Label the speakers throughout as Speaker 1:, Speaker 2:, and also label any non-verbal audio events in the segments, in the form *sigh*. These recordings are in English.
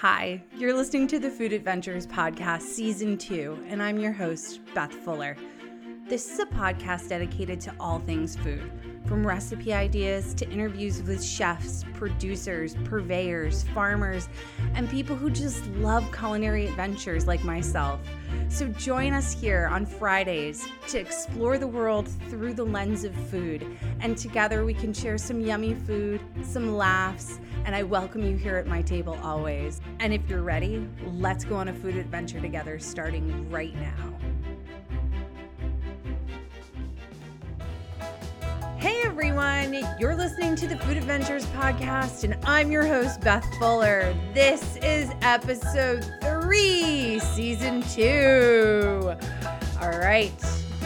Speaker 1: Hi, you're listening to the Food Adventures Podcast, Season 2, and I'm your host, Beth Fuller. This is a podcast dedicated to all things food, from recipe ideas to interviews with chefs, producers, purveyors, farmers, and people who just love culinary adventures like myself. So join us here on Fridays to explore the world through the lens of food, and together we can share some yummy food, some laughs, and I welcome you here at my table always. And if you're ready, let's go on a food adventure together starting right now. Hey everyone, you're listening to the Food Adventures podcast, and I'm your host, Beth Fuller. This is episode three, season two. All right,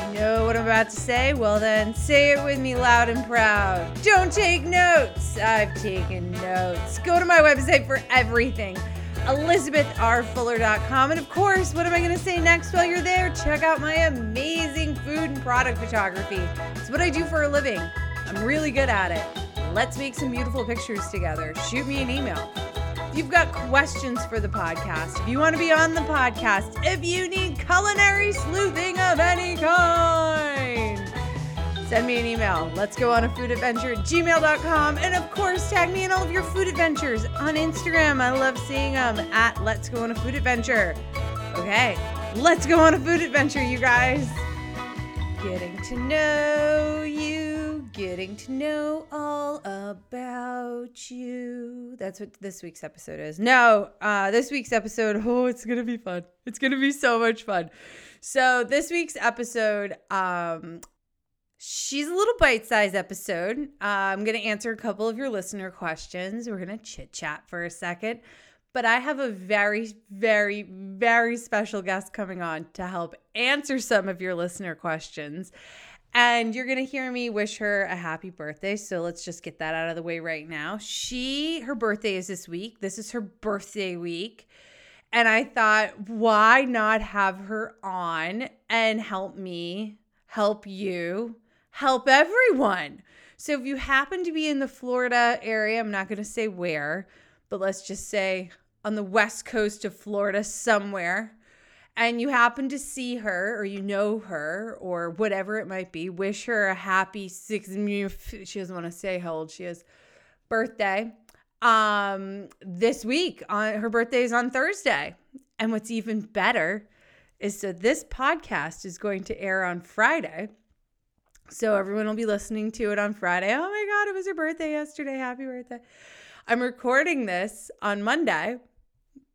Speaker 1: you know what I'm about to say? Well, then say it with me loud and proud. Don't take notes. I've taken notes. Go to my website for everything. ElizabethRFuller.com. And of course, what am I going to say next while you're there? Check out my amazing food and product photography. It's what I do for a living. I'm really good at it. Let's make some beautiful pictures together. Shoot me an email. If you've got questions for the podcast, if you want to be on the podcast, if you need culinary sleuthing of any kind, send me an email. Let's go on a food adventure at gmail.com. And of course, tag me in all of your food adventures on Instagram. I love seeing them at Let's Go on a Food Adventure. Okay, let's go on a food adventure, you guys. Getting to know you, getting to know all about you. That's what this week's episode is. No, uh, this week's episode, *laughs* oh, it's gonna be fun. It's gonna be so much fun. So this week's episode, um, She's a little bite sized episode. Uh, I'm going to answer a couple of your listener questions. We're going to chit chat for a second. But I have a very, very, very special guest coming on to help answer some of your listener questions. And you're going to hear me wish her a happy birthday. So let's just get that out of the way right now. She, her birthday is this week. This is her birthday week. And I thought, why not have her on and help me help you help everyone. So if you happen to be in the Florida area, I'm not going to say where, but let's just say on the west coast of Florida somewhere, and you happen to see her or you know her or whatever it might be, wish her a happy six. *laughs* She doesn't want to say how old she is. Birthday. Um, this week on her birthday is on Thursday, and what's even better is so this podcast is going to air on Friday. So everyone will be listening to it on Friday. Oh my God, it was her birthday yesterday. Happy birthday. I'm recording this on Monday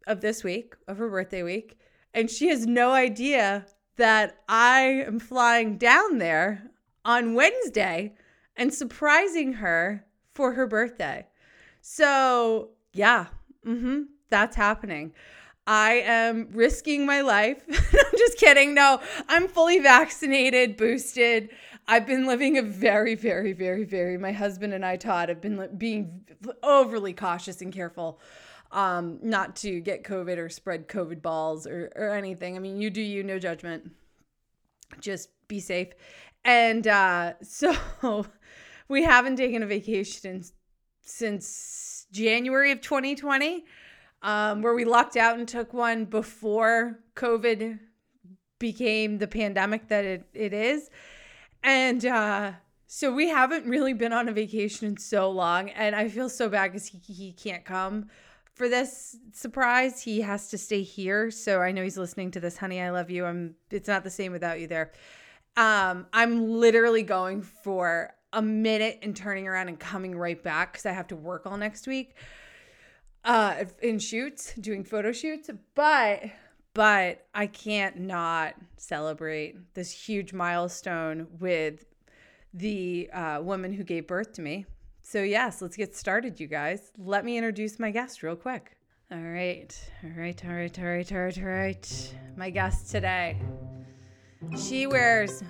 Speaker 1: of this week, of her birthday week. And she has no idea that I am flying down there on Wednesday and surprising her for her birthday. So, yeah, mm-hmm, that's happening. I am risking my life. *laughs* I'm just kidding. No, I'm fully vaccinated, boosted. I've been living a very, very, very, very, my husband and I, Todd, have been li- being overly cautious and careful um, not to get COVID or spread COVID balls or, or anything. I mean, you do you, no judgment. Just be safe. And uh, *laughs* so *laughs* we haven't taken a vacation since January of 2020, um, where we lucked out and took one before COVID became the pandemic that it, it is. And uh, so we haven't really been on a vacation in so long. And I feel so bad because he, he can't come for this surprise. He has to stay here. So I know he's listening to this. Honey, I love you. I'm it's not the same without you there. Um, I'm literally going for a minute and turning around and coming right back because I have to work all next week. Uh in shoots, doing photo shoots. But but I can't not celebrate this huge milestone with the uh, woman who gave birth to me. So, yes, let's get started, you guys. Let me introduce my guest real quick. All right, all right, all right, all right, all right, all right. My guest today. She wears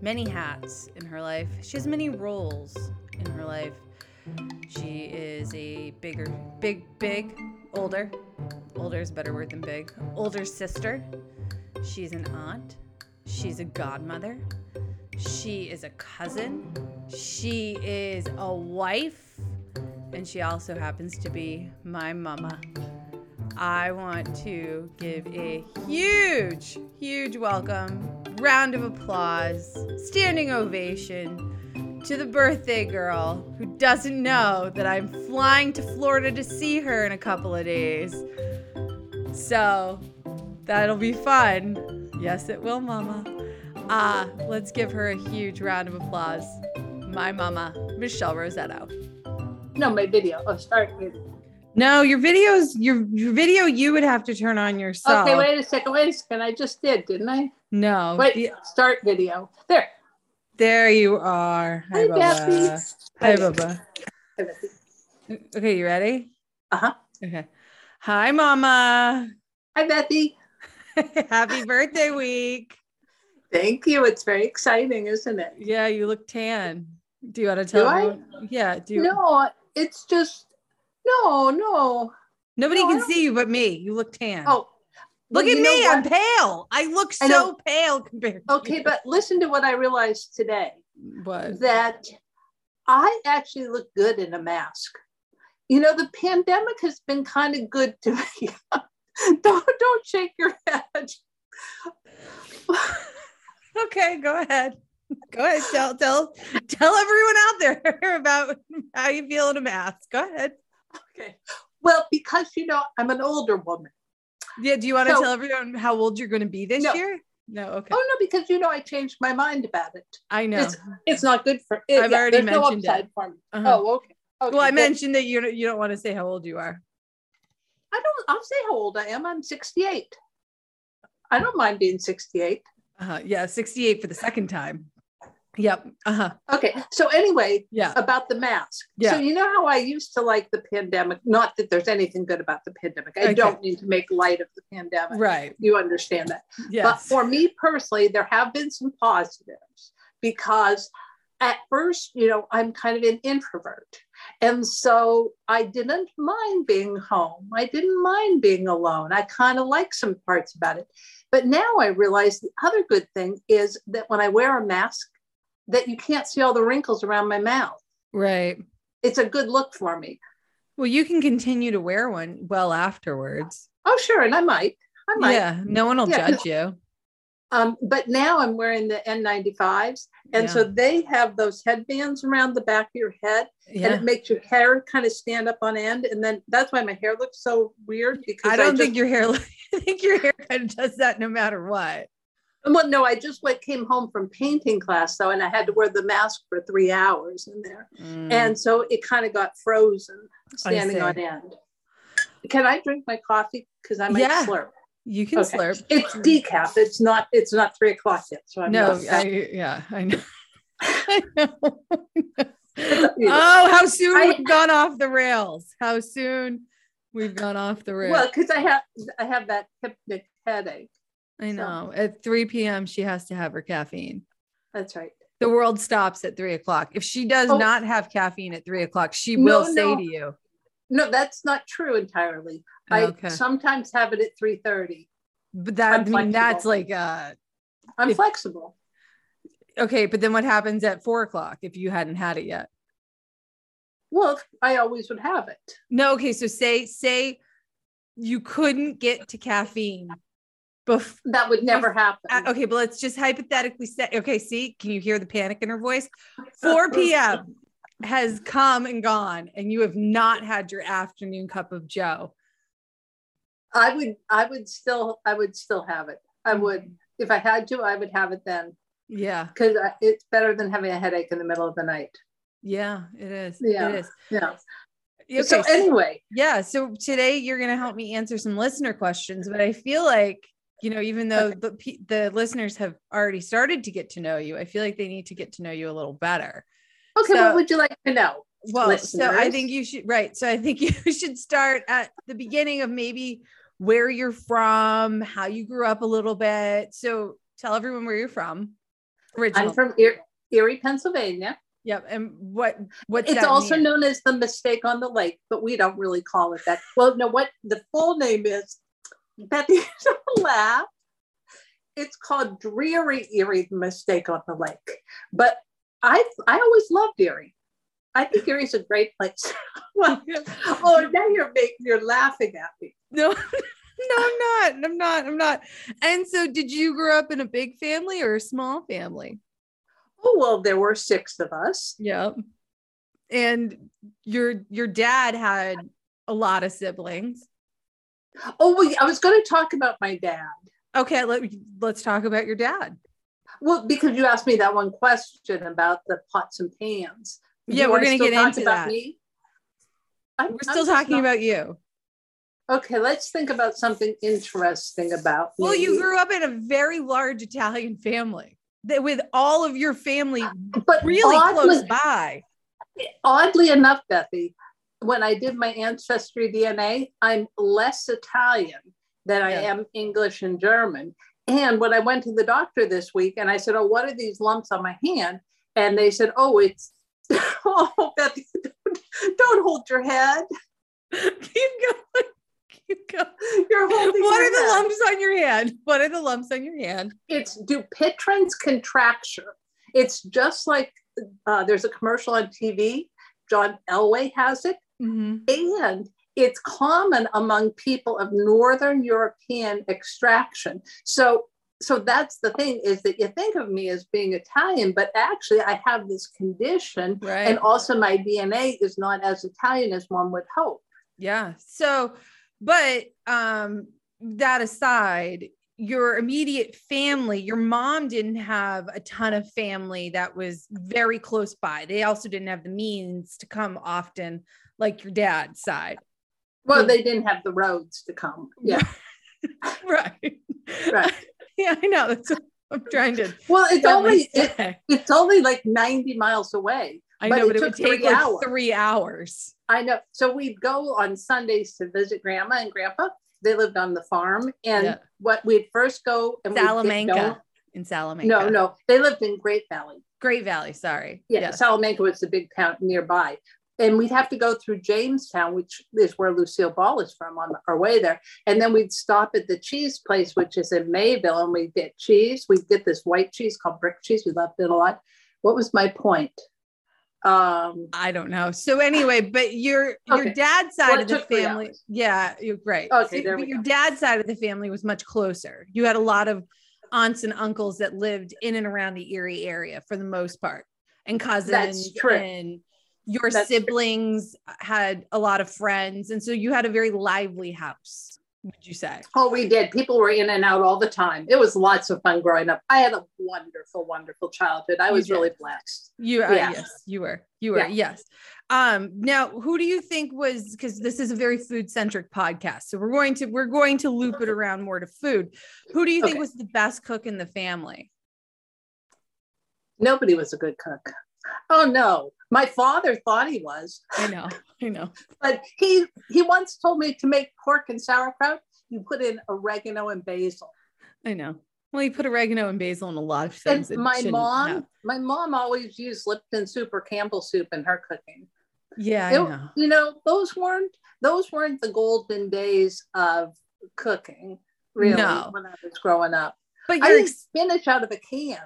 Speaker 1: many hats in her life, she has many roles in her life. She is a bigger, big, big, older, older is a better word than big, older sister. She's an aunt. She's a godmother. She is a cousin. She is a wife. And she also happens to be my mama. I want to give a huge, huge welcome, round of applause, standing ovation to the birthday girl who doesn't know that I'm flying to Florida to see her in a couple of days. So that'll be fun. Yes, it will, Mama. Ah, let's give her a huge round of applause. My mama, Michelle Rosetto.
Speaker 2: No, my video. Oh, start video.
Speaker 1: No, your videos, your your video, you would have to turn on yourself.
Speaker 2: Okay, wait a second. Wait a second. I just did, didn't I?
Speaker 1: No.
Speaker 2: Wait. The, start video. There.
Speaker 1: There you are.
Speaker 2: Hi, Hi Bubba.
Speaker 1: Hi, Bubba. Hi, Bethy. Okay, you ready?
Speaker 2: Uh huh.
Speaker 1: Okay. Hi, Mama.
Speaker 2: Hi, Bethy. *laughs*
Speaker 1: Happy birthday week.
Speaker 2: Thank you. It's very exciting, isn't it?
Speaker 1: Yeah, you look tan. Do you want to tell
Speaker 2: do
Speaker 1: me? Yeah. Do you?
Speaker 2: No, it's just no, no.
Speaker 1: Nobody
Speaker 2: no,
Speaker 1: can see you but me. You look tan.
Speaker 2: Oh,
Speaker 1: look at me. I'm pale. I look so I pale compared.
Speaker 2: Okay, but listen to what I realized today.
Speaker 1: What?
Speaker 2: That I actually look good in a mask. You know, the pandemic has been kind of good to *laughs* me. don't don't shake your head. *laughs*
Speaker 1: okay, go ahead. Go ahead. Tell tell tell everyone out there *laughs* about how you feel in a mask. Go ahead.
Speaker 2: Okay. Well, because you know, I'm an older woman.
Speaker 1: Yeah. Do you want to so, tell everyone how old you're going to be this
Speaker 2: no.
Speaker 1: year? No. Okay.
Speaker 2: Oh no, because you know I changed my mind about it.
Speaker 1: I know.
Speaker 2: It's, it's not good for. It,
Speaker 1: I've yeah, already mentioned
Speaker 2: no
Speaker 1: it.
Speaker 2: For me. Uh-huh. Oh, okay. okay.
Speaker 1: Well, I mentioned that you don't, you don't want to say how old you are.
Speaker 2: I don't. I'll say how old I am. I'm 68. I don't mind being 68.
Speaker 1: Uh-huh. Yeah, 68 for the second time. Yep. Uh-huh.
Speaker 2: Okay. So anyway,
Speaker 1: yeah.
Speaker 2: About the mask.
Speaker 1: Yeah.
Speaker 2: So you know how I used to like the pandemic. Not that there's anything good about the pandemic. I okay. don't need to make light of the pandemic.
Speaker 1: Right.
Speaker 2: You understand that.
Speaker 1: Yes.
Speaker 2: But for me personally, there have been some positives because at first, you know, I'm kind of an introvert. And so I didn't mind being home. I didn't mind being alone. I kind of like some parts about it. But now I realize the other good thing is that when I wear a mask, that you can't see all the wrinkles around my mouth.
Speaker 1: Right.
Speaker 2: It's a good look for me.
Speaker 1: Well, you can continue to wear one well afterwards.
Speaker 2: Oh, sure. And I might. I might.
Speaker 1: Yeah. No one will yeah, judge you.
Speaker 2: Um, but now I'm wearing the N95s. And yeah. so they have those headbands around the back of your head yeah. and it makes your hair kind of stand up on end. And then that's why my hair looks so weird because
Speaker 1: I don't I just, think your hair, *laughs* I think your hair kind of does that no matter what.
Speaker 2: Well, no, I just went, came home from painting class though, and I had to wear the mask for three hours in there. Mm. And so it kind of got frozen standing on end. Can I drink my coffee? Because I might
Speaker 1: yeah,
Speaker 2: slurp.
Speaker 1: You can okay. slurp.
Speaker 2: It's decaf. It's not, it's not three o'clock yet. So I'm
Speaker 1: no, I, yeah, I know. *laughs* I know. oh, how soon I, we've gone off the rails. How soon we've gone off the rails.
Speaker 2: Well, because I have I have that hypnic headache.
Speaker 1: I know. So. At 3 p.m., she has to have her caffeine.
Speaker 2: That's right.
Speaker 1: The world stops at three o'clock. If she does oh. not have caffeine at three o'clock, she no, will say
Speaker 2: no.
Speaker 1: to you.
Speaker 2: No, that's not true entirely. Okay. I sometimes have it at 3:30.
Speaker 1: But that I'm I mean that's like uh
Speaker 2: I'm if, flexible.
Speaker 1: Okay, but then what happens at four o'clock if you hadn't had it yet?
Speaker 2: Well, I always would have it.
Speaker 1: No, okay. So say say you couldn't get to caffeine Bef-
Speaker 2: that would never happen.
Speaker 1: Uh, okay, but let's just hypothetically say, okay, see, can you hear the panic in her voice? *laughs* 4 p.m. has come and gone, and you have not had your afternoon cup of Joe.
Speaker 2: I would, I would still, I would still have it. I would, if I had to, I would have it then.
Speaker 1: Yeah,
Speaker 2: because it's better than having a headache in the middle of the night.
Speaker 1: Yeah, it is.
Speaker 2: Yeah,
Speaker 1: it is.
Speaker 2: Yeah. Okay, so anyway,
Speaker 1: yeah. So today you're going to help me answer some listener questions, but I feel like you know even though okay. the the listeners have already started to get to know you i feel like they need to get to know you a little better
Speaker 2: okay so, what would you like to know
Speaker 1: well listeners? so i think you should right so i think *laughs* you should start at the beginning of maybe where you're from how you grew up a little bit so tell everyone where you're from
Speaker 2: Original. i'm from erie, erie pennsylvania
Speaker 1: Yep. And what what
Speaker 2: it's also mean? known as the mistake on the lake, but we don't really call it that. Well, no, what the full name is Bethy, don't laugh. It's called Dreary Erie Mistake on the Lake. But I I always loved Erie. I think Erie's a great place. *laughs* oh, now you're making, you're laughing at me.
Speaker 1: No, *laughs* no, I'm not. I'm not. I'm not. And so, did you grow up in a big family or a small family?
Speaker 2: Oh well, there were six of us.
Speaker 1: Yep. And your your dad had a lot of siblings.
Speaker 2: Oh, well, I was going to talk about my dad.
Speaker 1: Okay, let let's talk about your dad.
Speaker 2: Well, because you asked me that one question about the pots and pans.
Speaker 1: Yeah,
Speaker 2: you
Speaker 1: we're gonna
Speaker 2: still
Speaker 1: get into
Speaker 2: about
Speaker 1: that.
Speaker 2: me? I'm-
Speaker 1: We're
Speaker 2: I'm
Speaker 1: still talking
Speaker 2: not-
Speaker 1: about you.
Speaker 2: Okay, let's think about something interesting about
Speaker 1: Well,
Speaker 2: me.
Speaker 1: you grew up in a very large Italian family that with all of your family
Speaker 2: but
Speaker 1: really
Speaker 2: oddly,
Speaker 1: close by.
Speaker 2: oddly enough, Bethy, when I did my ancestry DNA, I'm less Italian than I am English and German. And when I went to the doctor this week and I said, Oh, what are these lumps on my hand? And they said, Oh, it's, *laughs* oh, Bethy, don't, don't hold your head.
Speaker 1: Keep going. Keep going.
Speaker 2: You're holding
Speaker 1: What are the lumps on your hand? What are the lumps on your hand?
Speaker 2: It's Dupuytren's contracture. It's just like uh, there's a commercial on TV. John Elway has it.
Speaker 1: Mm-hmm.
Speaker 2: and it's common among people of northern european extraction so so that's the thing is that you think of me as being italian but actually i have this condition
Speaker 1: Right.
Speaker 2: and also my dna is not as italian as one would hope
Speaker 1: Yeah. So, but um that aside, your immediate family, your mom didn't have a ton of family that was very close by. They also didn't have the means to come often like your dad's side.
Speaker 2: well they didn't have the roads to come yeah *laughs*
Speaker 1: right.
Speaker 2: right *laughs*
Speaker 1: Yeah, I know. That's what I'm trying to
Speaker 2: well it's only it, it's only like 90 miles away
Speaker 1: I
Speaker 2: but
Speaker 1: know,
Speaker 2: it
Speaker 1: but it would take
Speaker 2: three
Speaker 1: like
Speaker 2: hours.
Speaker 1: three hours.
Speaker 2: I know. So we'd go on Sundays to visit grandma and grandpa. They lived on the farm. And
Speaker 1: Yeah.
Speaker 2: what we'd first go and
Speaker 1: Salamanca. In Salamanca.
Speaker 2: No, no. They lived in Great Valley.
Speaker 1: Great Valley. Sorry.
Speaker 2: Yeah, Salamanca was the big town nearby. And we'd have to go through Jamestown, which is where Lucille Ball is from on our way there. And then we'd stop at the cheese place, which is in Mayville, and we'd get cheese. We'd get this white cheese called brick cheese. We loved it a lot. What was my point? Um,
Speaker 1: I don't know. So anyway, but your your
Speaker 2: Okay.
Speaker 1: dad's side
Speaker 2: Well,
Speaker 1: of the family, yeah, you're right.
Speaker 2: Okay,
Speaker 1: So- but your dad's side of the family was much closer. You had a lot of aunts and uncles that lived in and around the Erie area for the most part, and cousins.
Speaker 2: That's true.
Speaker 1: And your
Speaker 2: That's true.
Speaker 1: siblings had a lot of friends, and so you had a very lively house. Would you say?
Speaker 2: Oh, we did. People were in and out all the time. It was lots of fun growing up. I had a wonderful, wonderful childhood. I
Speaker 1: You
Speaker 2: was
Speaker 1: did.
Speaker 2: really blessed.
Speaker 1: You uh,
Speaker 2: Yeah.
Speaker 1: yes, you were. You were.
Speaker 2: Yeah.
Speaker 1: Yes. Um now who do you think was because this is a very food centric podcast. So we're going to we're going to loop it around more to food. Who do you think
Speaker 2: Okay.
Speaker 1: was the best cook in the family?
Speaker 2: Nobody was a good cook. Oh no, my father thought he was,
Speaker 1: I know. I know. *laughs*
Speaker 2: but he he once told me to make pork and sauerkraut. You put in oregano and basil.
Speaker 1: I know. Well, you put oregano and basil in a lot of things.
Speaker 2: And my mom,
Speaker 1: have.
Speaker 2: my mom always used Lipton soup or Campbell soup in her cooking.
Speaker 1: Yeah, I
Speaker 2: It-
Speaker 1: know.
Speaker 2: You know, those weren't those weren't the golden days of cooking, really,
Speaker 1: No.
Speaker 2: when I was growing up.
Speaker 1: But
Speaker 2: I ate spinach out of a can.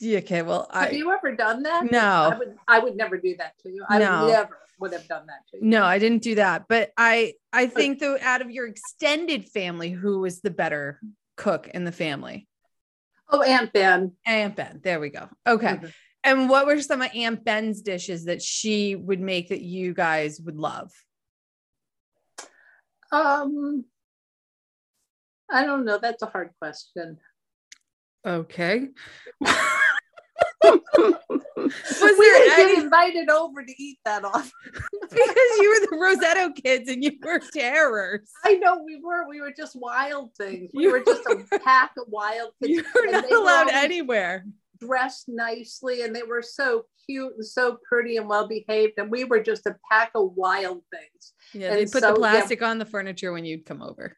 Speaker 1: Yeah, okay. Well,
Speaker 2: Have you ever done that? I
Speaker 1: no,
Speaker 2: would I would never do that to you. I
Speaker 1: No.
Speaker 2: never would have done that to you.
Speaker 1: no, I didn't do that. But I I think though out of your extended family, who was the better cook in the family?
Speaker 2: Oh, Aunt Ben.
Speaker 1: Aunt Ben. There we go. Okay.
Speaker 2: Mhm.
Speaker 1: And what were some of Aunt Ben's dishes that she would make that you guys would love?
Speaker 2: Um I don't know. That's a hard question.
Speaker 1: Okay. *laughs*
Speaker 2: Was we didn't
Speaker 1: any-
Speaker 2: get invited over to eat that off *laughs*
Speaker 1: because you were the Rosetto kids and you were terrors.
Speaker 2: I know we were. We were just wild things. We were just a pack of wild *laughs* kids.
Speaker 1: You were not
Speaker 2: they were
Speaker 1: allowed anywhere.
Speaker 2: Dressed nicely, and they were so cute and so pretty and well behaved. And we were just a pack of wild things.
Speaker 1: Yeah,
Speaker 2: And
Speaker 1: they put
Speaker 2: so,
Speaker 1: the
Speaker 2: yeah.
Speaker 1: plastic on the furniture when you'd come over.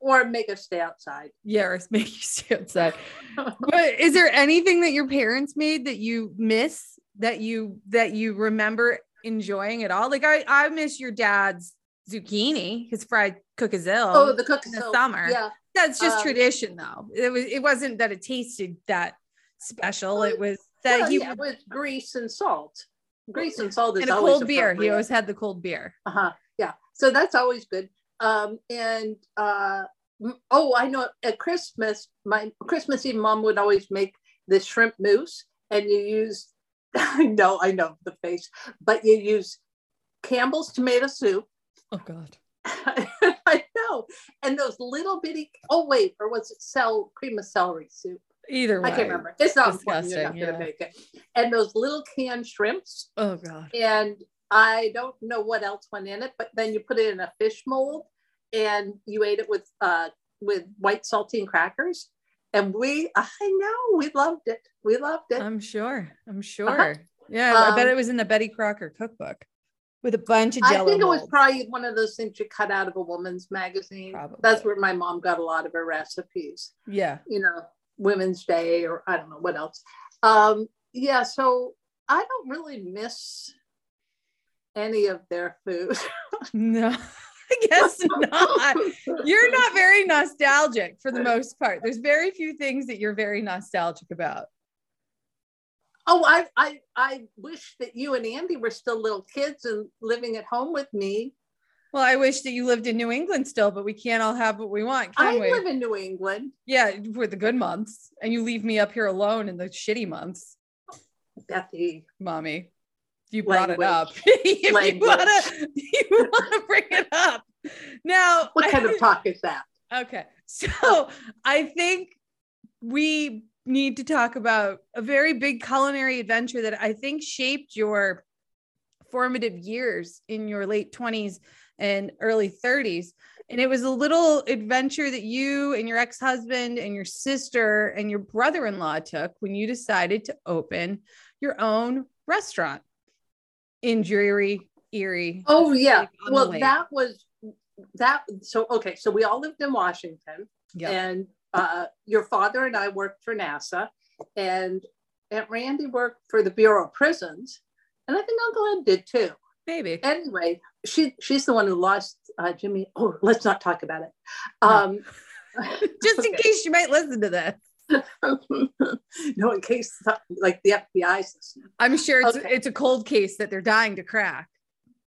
Speaker 2: Or make us stay outside.
Speaker 1: Yeah, or *laughs* make you stay outside. but is there anything that your parents made that you miss that you that you remember enjoying at all? Like I I miss your dad's zucchini, his fried cookazille.
Speaker 2: Oh, the cook
Speaker 1: in the summer.
Speaker 2: Yeah.
Speaker 1: That's just
Speaker 2: um,
Speaker 1: tradition though. It was it wasn't that it tasted that special. It was that
Speaker 2: Well,
Speaker 1: he
Speaker 2: yeah, with grease and salt. grease and salt is
Speaker 1: and a cold beer. He always had the cold beer.
Speaker 2: uh-huh yeah so that's always good um and uh oh i know at christmas my christmas eve mom would always make this shrimp mousse and you use *laughs* i know i know the face but you use campbell's tomato soup.
Speaker 1: Oh God. *laughs*
Speaker 2: i know. And those little bitty oh wait or was it cell cream of celery soup?
Speaker 1: Either way.
Speaker 2: i can't remember. It's not important. You're not
Speaker 1: Disgusting,
Speaker 2: going to make it. And those little canned shrimps.
Speaker 1: Oh God.
Speaker 2: and I don't know what else went in it, but then you put it in a fish mold and you ate it with uh with white saltine crackers. And we, I know, we loved it. We loved it.
Speaker 1: I'm sure. I'm sure. Yeah, I bet
Speaker 2: Um,
Speaker 1: it was in the Betty Crocker cookbook with a bunch of
Speaker 2: jelly.
Speaker 1: I
Speaker 2: think it was probably one of those things you cut out of a woman's magazine.
Speaker 1: Probably.
Speaker 2: That's where my mom got a lot of her recipes.
Speaker 1: Yeah.
Speaker 2: You know, Women's Day or I don't know what else. Um, yeah, so I don't really miss any of their food. *laughs*
Speaker 1: No, *laughs* I guess not. You're not very nostalgic for the most part. There's very few things that you're very nostalgic about.
Speaker 2: Oh, I, I, I wish that you and Andy were still little kids and living at home with me.
Speaker 1: Well, I wish that you lived in New England still, but we can't all have what we want,
Speaker 2: I
Speaker 1: can we?
Speaker 2: live in New England.
Speaker 1: yeah, for the good months, and you leave me up here alone in the shitty months,
Speaker 2: Bethy.
Speaker 1: mommy. You brought it up. *laughs* if you
Speaker 2: Language.
Speaker 1: wanna, *laughs* you wanna bring it up now. *laughs*
Speaker 2: What kind of talk is that?
Speaker 1: Okay. So oh. I think we need to talk about a very big culinary adventure that I think shaped your formative years in your late 20s and early 30s. And it was a little adventure that you and your ex husband and your sister and your brother in law took when you decided to open your own restaurant in Dreary, Erie.
Speaker 2: Oh yeah.
Speaker 1: Like
Speaker 2: Well, that was that. So okay. So we all lived in Washington,
Speaker 1: Yep.
Speaker 2: and uh, your father and I worked for NASA, and Aunt Randy worked for the Bureau of Prisons, and I think Uncle Ed did too.
Speaker 1: Baby.
Speaker 2: Anyway, she she's the one who lost uh, Jimmy. Oh, let's not talk about it.
Speaker 1: No.
Speaker 2: Um, *laughs*
Speaker 1: Just in *laughs* case you might listen to this. *laughs*
Speaker 2: no, in case like the FBI system.
Speaker 1: I'm sure it's
Speaker 2: Okay.
Speaker 1: it's a cold case that they're dying to crack.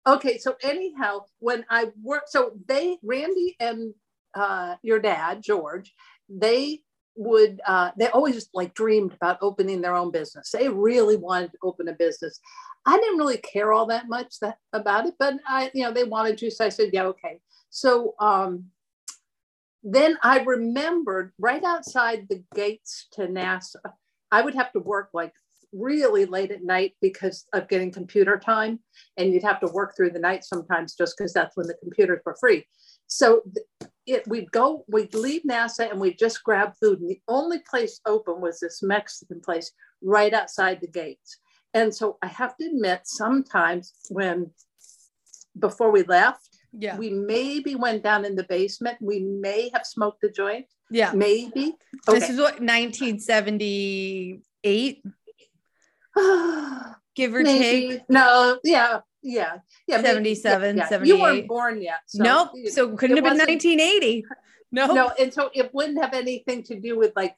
Speaker 2: Okay, so anyhow, when I worked, so they, Randy and uh, your dad, George, they would, uh, they always like dreamed about opening their own business. They really wanted to open a business. I didn't really care all that much that, about it, but I, you know, they wanted to, so I said, yeah, okay. So um, then I remembered right outside the gates to NASA, I would have to work like really late at night because of getting computer time and you'd have to work through the night sometimes just because that's when the computers were free. So it we'd go, we'd leave NASA and we'd just grab food. And the only place open was this Mexican place right outside the gates. And so I have to admit, sometimes when before we left,
Speaker 1: Yeah.
Speaker 2: we maybe went down in the basement. We may have smoked a joint,
Speaker 1: yeah.
Speaker 2: maybe.
Speaker 1: This is what 1978, *sighs* give or take.
Speaker 2: No, yeah, yeah, yeah. maybe,
Speaker 1: 77,
Speaker 2: yeah, You
Speaker 1: 78.
Speaker 2: weren't born yet. So
Speaker 1: nope. So couldn't
Speaker 2: it
Speaker 1: have been 1980. No.
Speaker 2: No, and so it wouldn't have anything to do with like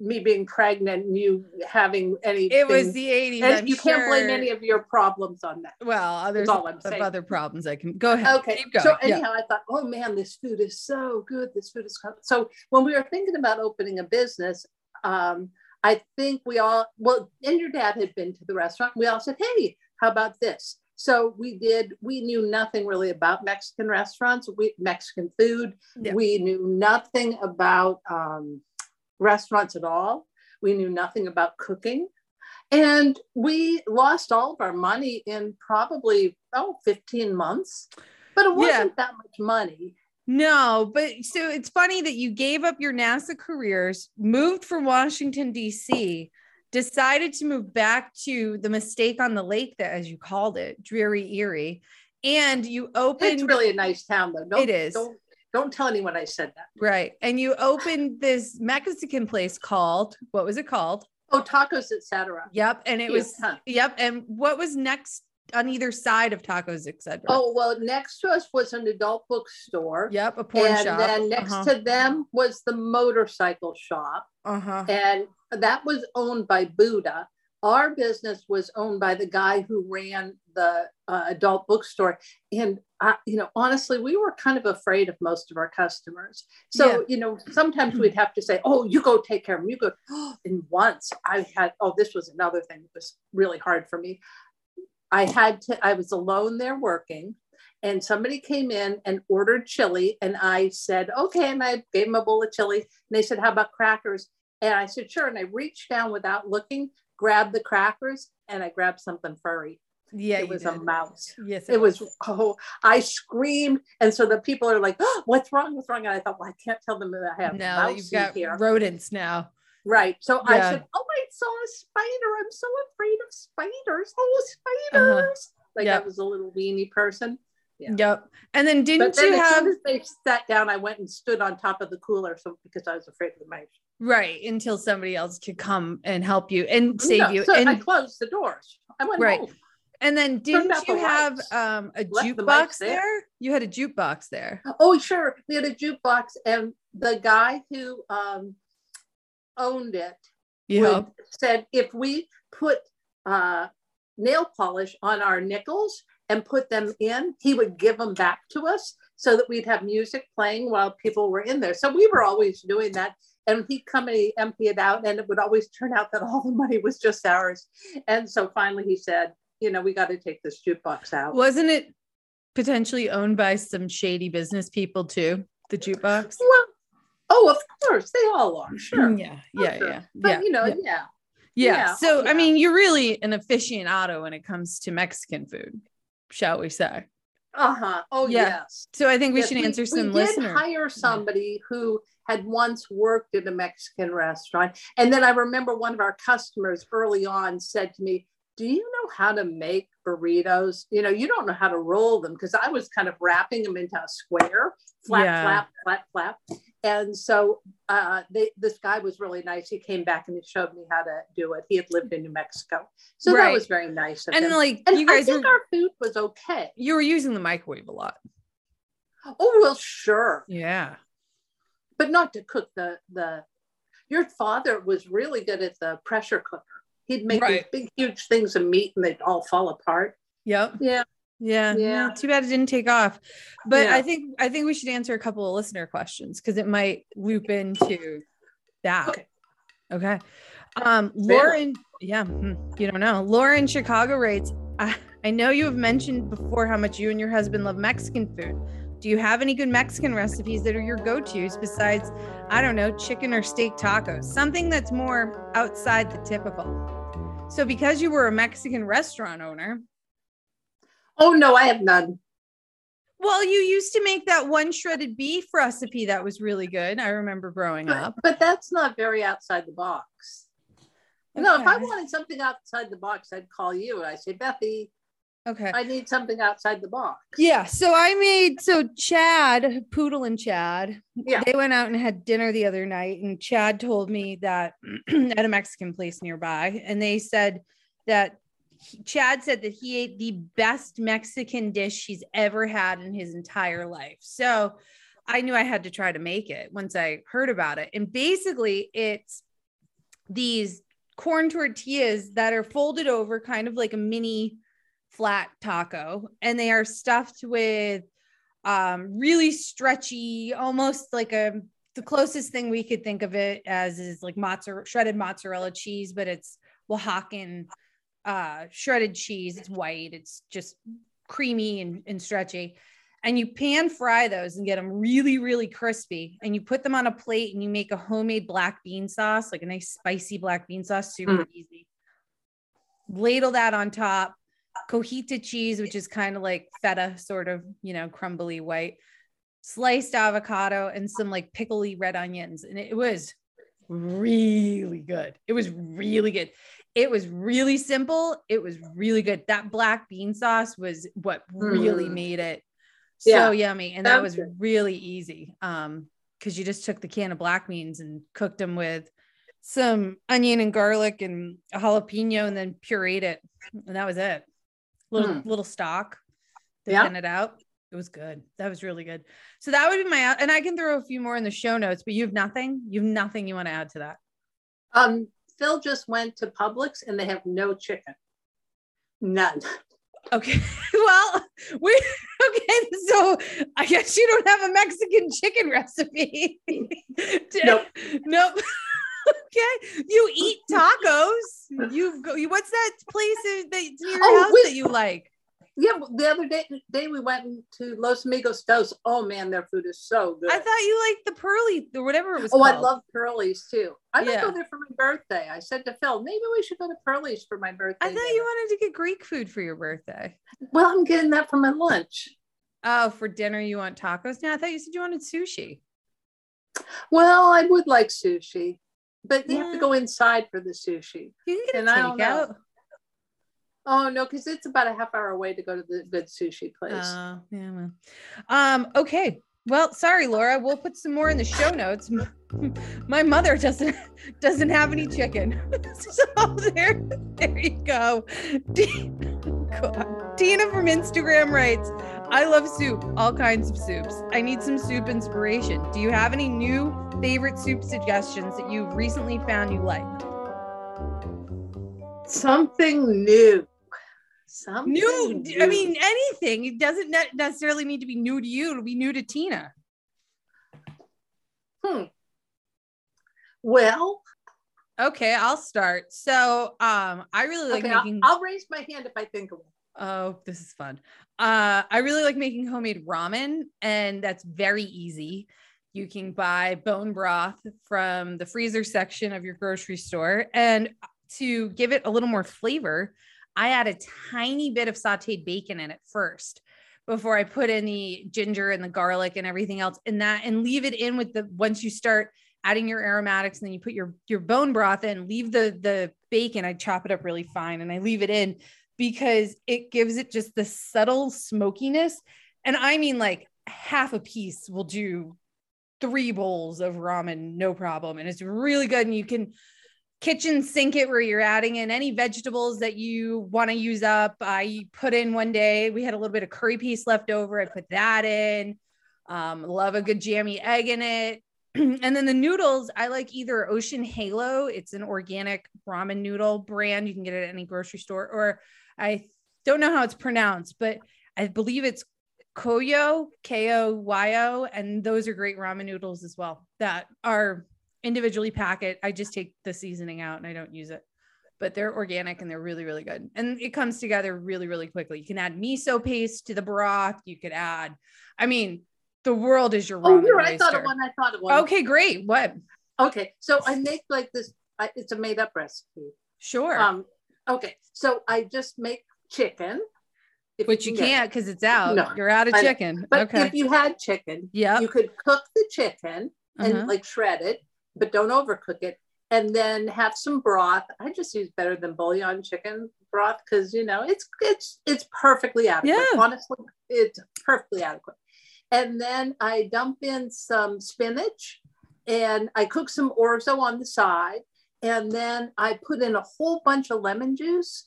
Speaker 2: me being pregnant and you having anything.
Speaker 1: It was the 80s.
Speaker 2: and
Speaker 1: I'm
Speaker 2: you can't blame any of your problems on that.
Speaker 1: Well, there's
Speaker 2: all I'm
Speaker 1: of
Speaker 2: saying.
Speaker 1: other problems I can go ahead.
Speaker 2: Okay.
Speaker 1: Keep going.
Speaker 2: So
Speaker 1: yeah.
Speaker 2: anyhow, I thought, oh man, this food is so good. This food is so- so. When we were thinking about opening a business, um, I think we all well, and your dad had been to the restaurant. We all said, hey, how about this? So we did. We knew nothing really about Mexican restaurants, we Mexican food.
Speaker 1: Yeah.
Speaker 2: We knew nothing about um, restaurants at all. We knew nothing about cooking. And we lost all of our money in probably, oh, 15 months. But it wasn't that much money.
Speaker 1: No, but so it's funny that you gave up your NASA careers, moved from Washington, D.C., decided to move back to the mistake on the lake, that as you called it, Dreary Erie, and you opened
Speaker 2: It's really a nice town, though. Don't,
Speaker 1: It is.
Speaker 2: Don't, don't tell anyone I said that.
Speaker 1: right, and you opened this Mexican place called what was it called?
Speaker 2: Oh, tacos, etc.
Speaker 1: Yep, and it
Speaker 2: Cute,
Speaker 1: was
Speaker 2: huh?
Speaker 1: yep, and what was next on either side of tacos, etc.
Speaker 2: Oh, well, next to us was an adult bookstore.
Speaker 1: yep, a porn
Speaker 2: and
Speaker 1: shop.
Speaker 2: then next
Speaker 1: uh-huh.
Speaker 2: to them was the motorcycle shop.
Speaker 1: uh-huh.
Speaker 2: and that was owned by Buddha. Our business was owned by the guy who ran the uh, adult bookstore. And uh, you know honestly we were kind of afraid of most of our customers. So
Speaker 1: Yeah.
Speaker 2: you know sometimes we'd have to say oh you go take care of them you go and once i had oh this was another thing that was really hard for me. I had to i was alone there working and somebody came in and ordered chili and i said okay and i gave them a bowl of chili and they said how about crackers? And i said sure and i reached down without looking grabbed the crackers and i grabbed something furry.
Speaker 1: Yeah,
Speaker 2: it was a mouse.
Speaker 1: Yes,
Speaker 2: it was oh i screamed and so the people are like oh, what's wrong what's wrong? And i thought well i can't tell them that i have a
Speaker 1: Now that
Speaker 2: mouse
Speaker 1: you've got
Speaker 2: here
Speaker 1: rodents now.
Speaker 2: right so i said oh i saw a spider. I'm so afraid of spiders. Oh uh-huh. spiders. Like
Speaker 1: Yep.
Speaker 2: i was a little weenie person. Yeah.
Speaker 1: Yep. And then didn't
Speaker 2: then
Speaker 1: you
Speaker 2: as
Speaker 1: have
Speaker 2: soon as they sat down i went and stood on top of the cooler so because i was afraid of the mice
Speaker 1: right until somebody else could come and help you and save
Speaker 2: No,
Speaker 1: you?
Speaker 2: so
Speaker 1: and
Speaker 2: i closed the doors i went
Speaker 1: Right.
Speaker 2: home
Speaker 1: and then didn't
Speaker 2: the
Speaker 1: you have um a
Speaker 2: left the
Speaker 1: jukebox
Speaker 2: there.
Speaker 1: there? You had a jukebox there.
Speaker 2: Oh, sure. We had a jukebox, and the guy who um, owned it
Speaker 1: Yeah.
Speaker 2: would, said if we put uh, nail polish on our nickels and put them in, he would give them back to us so that we'd have music playing while people were in there. So we were always doing that. And he'd come and he'd empty it out, and it would always turn out that *laughs* all the money was just ours. And so finally he said, you know, we got to take this jukebox out.
Speaker 1: Wasn't it potentially owned by some shady business people too? The jukebox.
Speaker 2: Well, oh, of course, they all are. Sure.
Speaker 1: Mm, yeah. Yeah.
Speaker 2: Sure.
Speaker 1: Yeah.
Speaker 2: But
Speaker 1: yeah.
Speaker 2: you know,
Speaker 1: yeah.
Speaker 2: yeah.
Speaker 1: Yeah.
Speaker 2: Yeah,
Speaker 1: So,
Speaker 2: oh,
Speaker 1: I mean, you're really an aficionado when it comes to Mexican food, shall we say?
Speaker 2: Uh-huh. Oh
Speaker 1: Yeah.
Speaker 2: yes.
Speaker 1: So, I think we
Speaker 2: Yes,
Speaker 1: should answer some
Speaker 2: we did hire somebody who had once worked at a Mexican restaurant. And then I remember one of our customers early on said to me, Do you know how to make burritos? You know, you don't know how to roll them because I was kind of wrapping them into a square, flap,
Speaker 1: Yeah.
Speaker 2: flap, flap, flap. And so uh, they, this guy was really nice. He came back and he showed me how to do it. He had lived in New Mexico. So
Speaker 1: Right.
Speaker 2: that was very nice of
Speaker 1: and
Speaker 2: him.
Speaker 1: like
Speaker 2: and
Speaker 1: you
Speaker 2: I
Speaker 1: guys
Speaker 2: think
Speaker 1: were,
Speaker 2: our food was okay.
Speaker 1: you were using the microwave a lot.
Speaker 2: Oh well, sure,
Speaker 1: Yeah.
Speaker 2: but not to cook the the. Your father was really good at the pressure cooker. He'd make
Speaker 1: Right.
Speaker 2: these big, huge things of meat, and they'd all fall apart.
Speaker 1: Yep.
Speaker 2: Yeah,
Speaker 1: Yeah.
Speaker 2: Yeah.
Speaker 1: Too bad it didn't take off. But
Speaker 2: Yeah.
Speaker 1: I think I think we should answer a couple of listener questions because it might loop into that.
Speaker 2: Okay.
Speaker 1: Okay. Um, Lauren, yeah, hmm, you don't know. Lauren Chicago writes, I, I know you have mentioned before how much you and your husband love Mexican food. Do you have any good Mexican recipes that are your go-tos besides, I don't know, chicken or steak tacos? Something that's more outside the typical. So because you were a Mexican restaurant owner,
Speaker 2: Oh no, I have none.
Speaker 1: Well, you used to make that one shredded beef recipe that was really good. I remember growing
Speaker 2: But,
Speaker 1: up.
Speaker 2: but that's not very outside the box. No, if I wanted something outside the box, I'd call you and I say, Bethy,
Speaker 1: Okay.
Speaker 2: I need something outside the box.
Speaker 1: Yeah. So I made so Chad, Poodle and Chad,
Speaker 2: Yeah.
Speaker 1: they went out and had dinner the other night, and Chad told me that *clears throat* at a Mexican place nearby, and they said that Chad said that he ate the best Mexican dish he's ever had in his entire life. So I knew I had to try to make it once I heard about it. And basically, it's these corn tortillas that are folded over kind of like a mini flat taco and they are stuffed with um really stretchy almost like a the closest thing we could think of it as is like mozzarella shredded mozzarella cheese but it's oaxacan uh shredded cheese. It's white. It's just creamy and, and stretchy. And you pan fry those and get them really really crispy. And you put them on a plate and you make a homemade black bean sauce like a nice spicy black bean sauce super easy. Ladle that on top. Cojita cheese which is kind of like feta sort of you know crumbly white. Sliced avocado and some like pickly red onions. And it was really good. It was really good it was really simple it was really good that black bean sauce was what really
Speaker 2: Mm.
Speaker 1: made it
Speaker 2: Yeah.
Speaker 1: so yummy and that was
Speaker 2: good.
Speaker 1: really easy um because you just took the can of black beans and cooked them with some onion and garlic and a jalapeno and then pureed it and that was it little
Speaker 2: Hmm.
Speaker 1: little stock to
Speaker 2: Yeah.
Speaker 1: thin it out it was good that was really good so that would be my and i can throw a few more in the show notes but you have nothing you have nothing you want to add to that
Speaker 2: Um, Phil just went to Publix and they have no chicken. None.
Speaker 1: Okay. *laughs* Well, we okay. So I guess you don't have a Mexican chicken recipe. *laughs*
Speaker 2: Nope.
Speaker 1: Nope. *laughs* okay. You eat tacos. You go. You, what's that place that near your
Speaker 2: Oh,
Speaker 1: house
Speaker 2: wait.
Speaker 1: that you like?
Speaker 2: Yeah, the other day, day we went to Los Amigos Dos. Oh man, their food is so good.
Speaker 1: I thought you liked the pearly or whatever it was.
Speaker 2: oh,
Speaker 1: called.
Speaker 2: I love Pearlies too. I might
Speaker 1: Yeah.
Speaker 2: go there for my birthday. I said to Phil, maybe we should go to Pearlies for my birthday.
Speaker 1: I thought
Speaker 2: dinner."
Speaker 1: you wanted to get Greek food for your birthday.
Speaker 2: Well, I'm getting that for my lunch.
Speaker 1: Oh, for dinner you want tacos? Now I thought you said you wanted sushi.
Speaker 2: Well, I would like sushi, but you have to go mm. inside for the sushi.
Speaker 1: You can get
Speaker 2: And
Speaker 1: a
Speaker 2: I don't know.
Speaker 1: takeout.
Speaker 2: Oh no, because it's about a half hour away to go to the good sushi place.
Speaker 1: Oh, yeah. Well. Um, okay. Well, sorry, Laura. We'll put some more in the show notes. *laughs* My mother doesn't *laughs* doesn't have any chicken. *laughs* so there, there you go. God. Tina from Instagram writes, I love soup, all kinds of soups. I need some soup inspiration. Do you have any new favorite soup suggestions that you've recently found you like?
Speaker 2: Something new. Something
Speaker 1: New, I mean, anything. It doesn't ne- necessarily need to be new to you. It'll be new to Tina.
Speaker 2: Hmm. Well,
Speaker 1: Okay, I'll start. So, um, I really like
Speaker 2: okay, I'll,
Speaker 1: making.
Speaker 2: I'll raise my hand if I think of one.
Speaker 1: oh, this is fun. Uh, I really like making homemade ramen, and that's very easy. You can buy bone broth from the freezer section of your grocery store, and to give it a little more flavor, I add a tiny bit of sautéed bacon in it first before I put in the ginger and the garlic and everything else in that, and leave it in with the once you start adding your aromatics and then you put your your bone broth in leave the the bacon i chop it up really fine and i leave it in because it gives it just the subtle smokiness. And i mean like half a piece will do three bowls of ramen no problem. And it's really good and you can kitchen sink it where you're adding in any vegetables that you want to use up i put in one day we had a little bit of curry piece left over i put that in um, love a good jammy egg in it *clears throat* and then the noodles, I like either Ocean Halo, it's an organic ramen noodle brand. You can get it at any grocery store, or I don't know how it's pronounced, but I believe it's Koyo, K O Y O. And those are great ramen noodles as well that are individually pack it. I just take the seasoning out and I don't use it, but they're organic and they're really, really good. And it comes together really, really quickly. You can add miso paste to the broth. You could add, I mean, the world is your
Speaker 2: Oh,
Speaker 1: ramen
Speaker 2: here I thought of one. I thought of one.
Speaker 1: Okay, great. What?
Speaker 2: Okay, so I make like this. I, it's a made up recipe.
Speaker 1: Sure.
Speaker 2: Um. Okay, so I just make chicken. if
Speaker 1: Which you
Speaker 2: you
Speaker 1: can't because it's out.
Speaker 2: No,
Speaker 1: You're out of
Speaker 2: I
Speaker 1: chicken.
Speaker 2: But
Speaker 1: okay.
Speaker 2: if you had chicken,
Speaker 1: Yep.
Speaker 2: you could cook the chicken and
Speaker 1: Uh-huh.
Speaker 2: like shred it, but don't overcook it. And then have some broth. I just use better than bouillon chicken broth because you know it's it's it's perfectly adequate.
Speaker 1: Yeah.
Speaker 2: Honestly, it's perfectly adequate. And then I dump in some spinach and I cook some orzo on the side. And then I put in a whole bunch of lemon juice.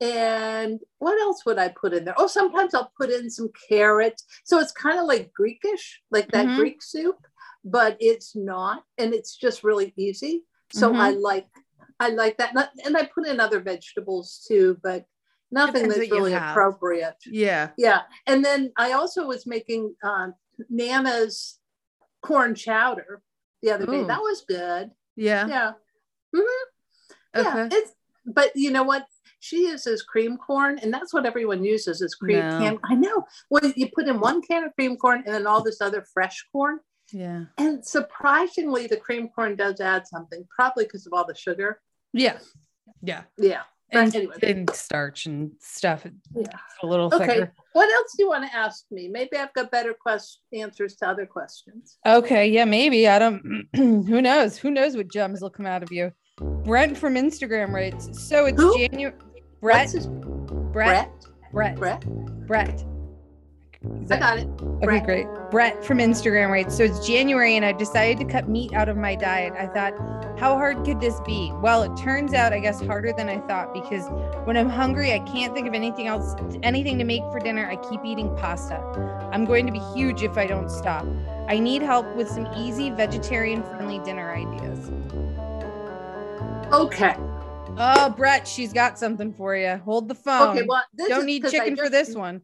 Speaker 2: And what else would I put in there? Oh, sometimes I'll put in some carrots. So it's kind of like Greekish, like that
Speaker 1: Mhm.
Speaker 2: Greek soup, but it's not. And it's just really easy. So
Speaker 1: Mhm.
Speaker 2: I like I like that. Not- And I put in other vegetables too, but nothing
Speaker 1: Depends
Speaker 2: that's really appropriate.
Speaker 1: yeah.
Speaker 2: Yeah. And then I also was making um, Nana's corn chowder the other day. That was good.
Speaker 1: Yeah.
Speaker 2: Yeah. Mhm.
Speaker 1: okay. Yeah.
Speaker 2: It's, but you know what? She uses cream corn, and that's what everyone uses is cream
Speaker 1: No.
Speaker 2: can. I know. Well, you put in one can of cream corn and then all this other fresh corn.
Speaker 1: Yeah.
Speaker 2: And surprisingly, the cream corn does add something, probably because of all the sugar.
Speaker 1: Yeah. Yeah.
Speaker 2: Yeah.
Speaker 1: And,
Speaker 2: anyway.
Speaker 1: and starch and stuff.
Speaker 2: Yeah.
Speaker 1: a little
Speaker 2: Okay.
Speaker 1: thicker.
Speaker 2: What else do you want to ask me? Maybe I've got better quest- answers to other questions.
Speaker 1: Okay, yeah, maybe. I don't *clears throat* who knows? Who knows what gems will come out of you? Brent from Instagram writes, so it's January Brett, Brett,
Speaker 2: Brett?
Speaker 1: Brett,
Speaker 2: Brett?
Speaker 1: Brett.
Speaker 2: I got it.
Speaker 1: Okay,
Speaker 2: Brett.
Speaker 1: great. Brett from Instagram writes, so it's January and I decided to cut meat out of my diet. I thought, how hard could this be? Well, it turns out, I guess, harder than I thought because when I'm hungry, I can't think of anything else, anything to make for dinner. I keep eating pasta. I'm going to be huge if I don't stop. I need help with some easy vegetarian friendly dinner ideas.
Speaker 2: Okay.
Speaker 1: Oh, Brett, she's got something for you. Hold the phone.
Speaker 2: Okay. Well, this
Speaker 1: Don't need chicken for this one.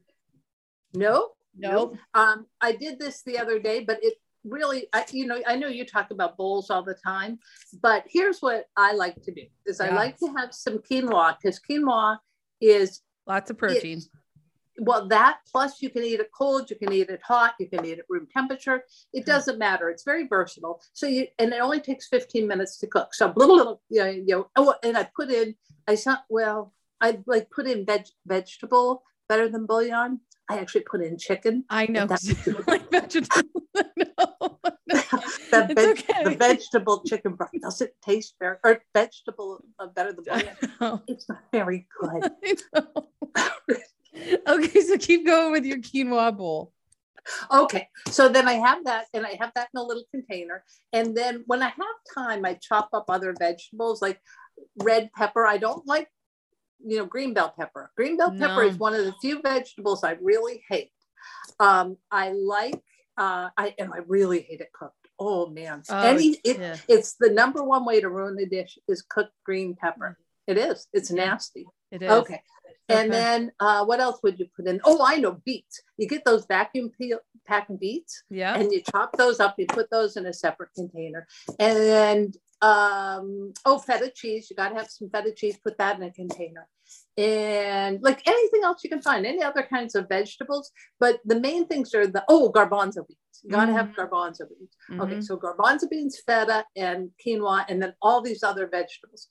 Speaker 2: No.
Speaker 1: no.
Speaker 2: Um, I did this the other day, but it really, I, you know, I know you talk about bowls all the time, but here's what I like to do: is I like to have some quinoa because quinoa is
Speaker 1: Lots of protein.
Speaker 2: well that plus you can eat it cold, you can eat it hot, you can eat it room temperature. It
Speaker 1: Hmm.
Speaker 2: doesn't matter. It's very versatile. So you and it only takes 15 minutes to cook. So little blah, you know, you know, oh, and I put in I saw well I like put in veg vegetable better than bouillon. I actually put in chicken.
Speaker 1: I know. *laughs* Like vegetable. *laughs* no, *laughs*
Speaker 2: the, veg-
Speaker 1: okay.
Speaker 2: the vegetable chicken broth doesn't taste very or vegetable uh, better than.
Speaker 1: Oh,
Speaker 2: It's not very good.
Speaker 1: Okay, so keep going with your quinoa bowl.
Speaker 2: Okay, so then I have that, and I have that in a little container. And then when I have time, I chop up other vegetables like red pepper. I don't like, you know, green bell pepper. Green bell pepper is one of the few vegetables I really hate. Um, I like, uh, I and I really hate it cooked. Oh man,
Speaker 1: Oh,
Speaker 2: any it,
Speaker 1: yeah.
Speaker 2: it's the number one way to ruin a dish is cooked green pepper. It is. It's nasty.
Speaker 1: It is.
Speaker 2: Okay. And
Speaker 1: Okay.
Speaker 2: then uh, what else would you put in? Oh, I know beets. You get those vacuum peel packed beets
Speaker 1: Yeah.
Speaker 2: and you chop those up. You put those in a separate container. And then um, oh, feta cheese. You got to have some feta cheese. Put that in a container. And like anything else you can find, any other kinds of vegetables. But the main things are the oh garbanzo beans. You got to have
Speaker 1: Mhm.
Speaker 2: garbanzo beans. Okay,
Speaker 1: Mhm.
Speaker 2: so garbanzo beans, feta, and quinoa, and then all these other vegetables.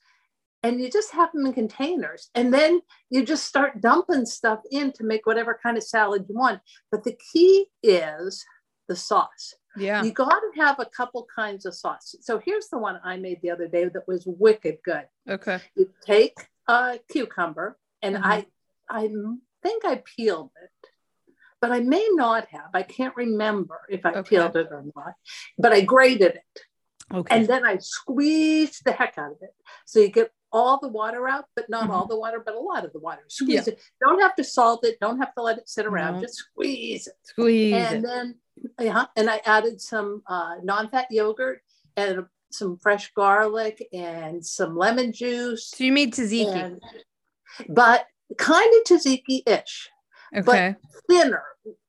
Speaker 2: And you just have them in containers. And then you just start dumping stuff in to make whatever kind of salad you want. But the key is the sauce.
Speaker 1: Yeah.
Speaker 2: You got to have a couple kinds of sauce. So here's the one I made the other day that was wicked good.
Speaker 1: Okay.
Speaker 2: You take a cucumber, and
Speaker 1: Mhm.
Speaker 2: I, I think I peeled it, but I may not have. I can't remember if I
Speaker 1: Okay.
Speaker 2: peeled it or not. But I grated it,
Speaker 1: Okay.
Speaker 2: and then I squeezed the heck out of it. So you get all the water out, but not
Speaker 1: Mm-hmm.
Speaker 2: all the water, but a lot of the water. Squeeze it. Don't have to salt it. Don't have to let it sit around.
Speaker 1: No.
Speaker 2: Just squeeze it.
Speaker 1: Squeeze
Speaker 2: and
Speaker 1: it.
Speaker 2: then yeah, and I added some uh, non-fat yogurt and some fresh garlic and some lemon juice.
Speaker 1: So you made tzatziki.
Speaker 2: And, but kind of tzatziki-ish,
Speaker 1: okay.
Speaker 2: thinner,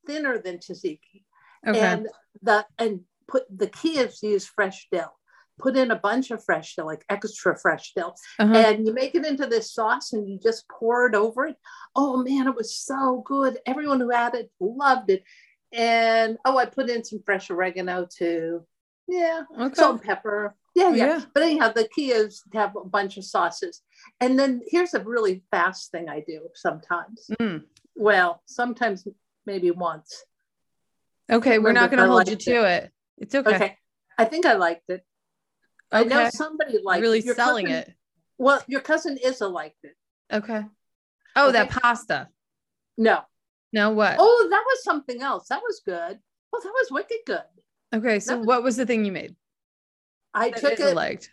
Speaker 2: thinner than tzatziki.
Speaker 1: Okay.
Speaker 2: And the and put the key is to use fresh dill. Put in a bunch of fresh dill, like extra fresh dill,
Speaker 1: Uh-huh.
Speaker 2: and you make it into this sauce and you just pour it over it. Oh man, it was so good. Everyone who had it loved it. And oh, I put in some fresh oregano too. Yeah,
Speaker 1: okay.
Speaker 2: salt and pepper. Yeah, yeah,
Speaker 1: Yeah.
Speaker 2: But anyhow, the key is to have a bunch of sauces. And then here's a really fast thing I do sometimes.
Speaker 1: Mm.
Speaker 2: Well, sometimes maybe once.
Speaker 1: Okay, we're not going to hold you to it. It's okay.
Speaker 2: Okay. I think I liked it. I know somebody liked
Speaker 1: really
Speaker 2: it. Your
Speaker 1: selling
Speaker 2: cousin-
Speaker 1: it.
Speaker 2: Well, your cousin Isa liked it.
Speaker 1: Okay. Oh, that pasta.
Speaker 2: No.
Speaker 1: No, what?
Speaker 2: Oh, that was something else. That was good. Well, that was wicked good.
Speaker 1: okay, so
Speaker 2: that-
Speaker 1: what was the thing you made?
Speaker 2: I took it,
Speaker 1: liked.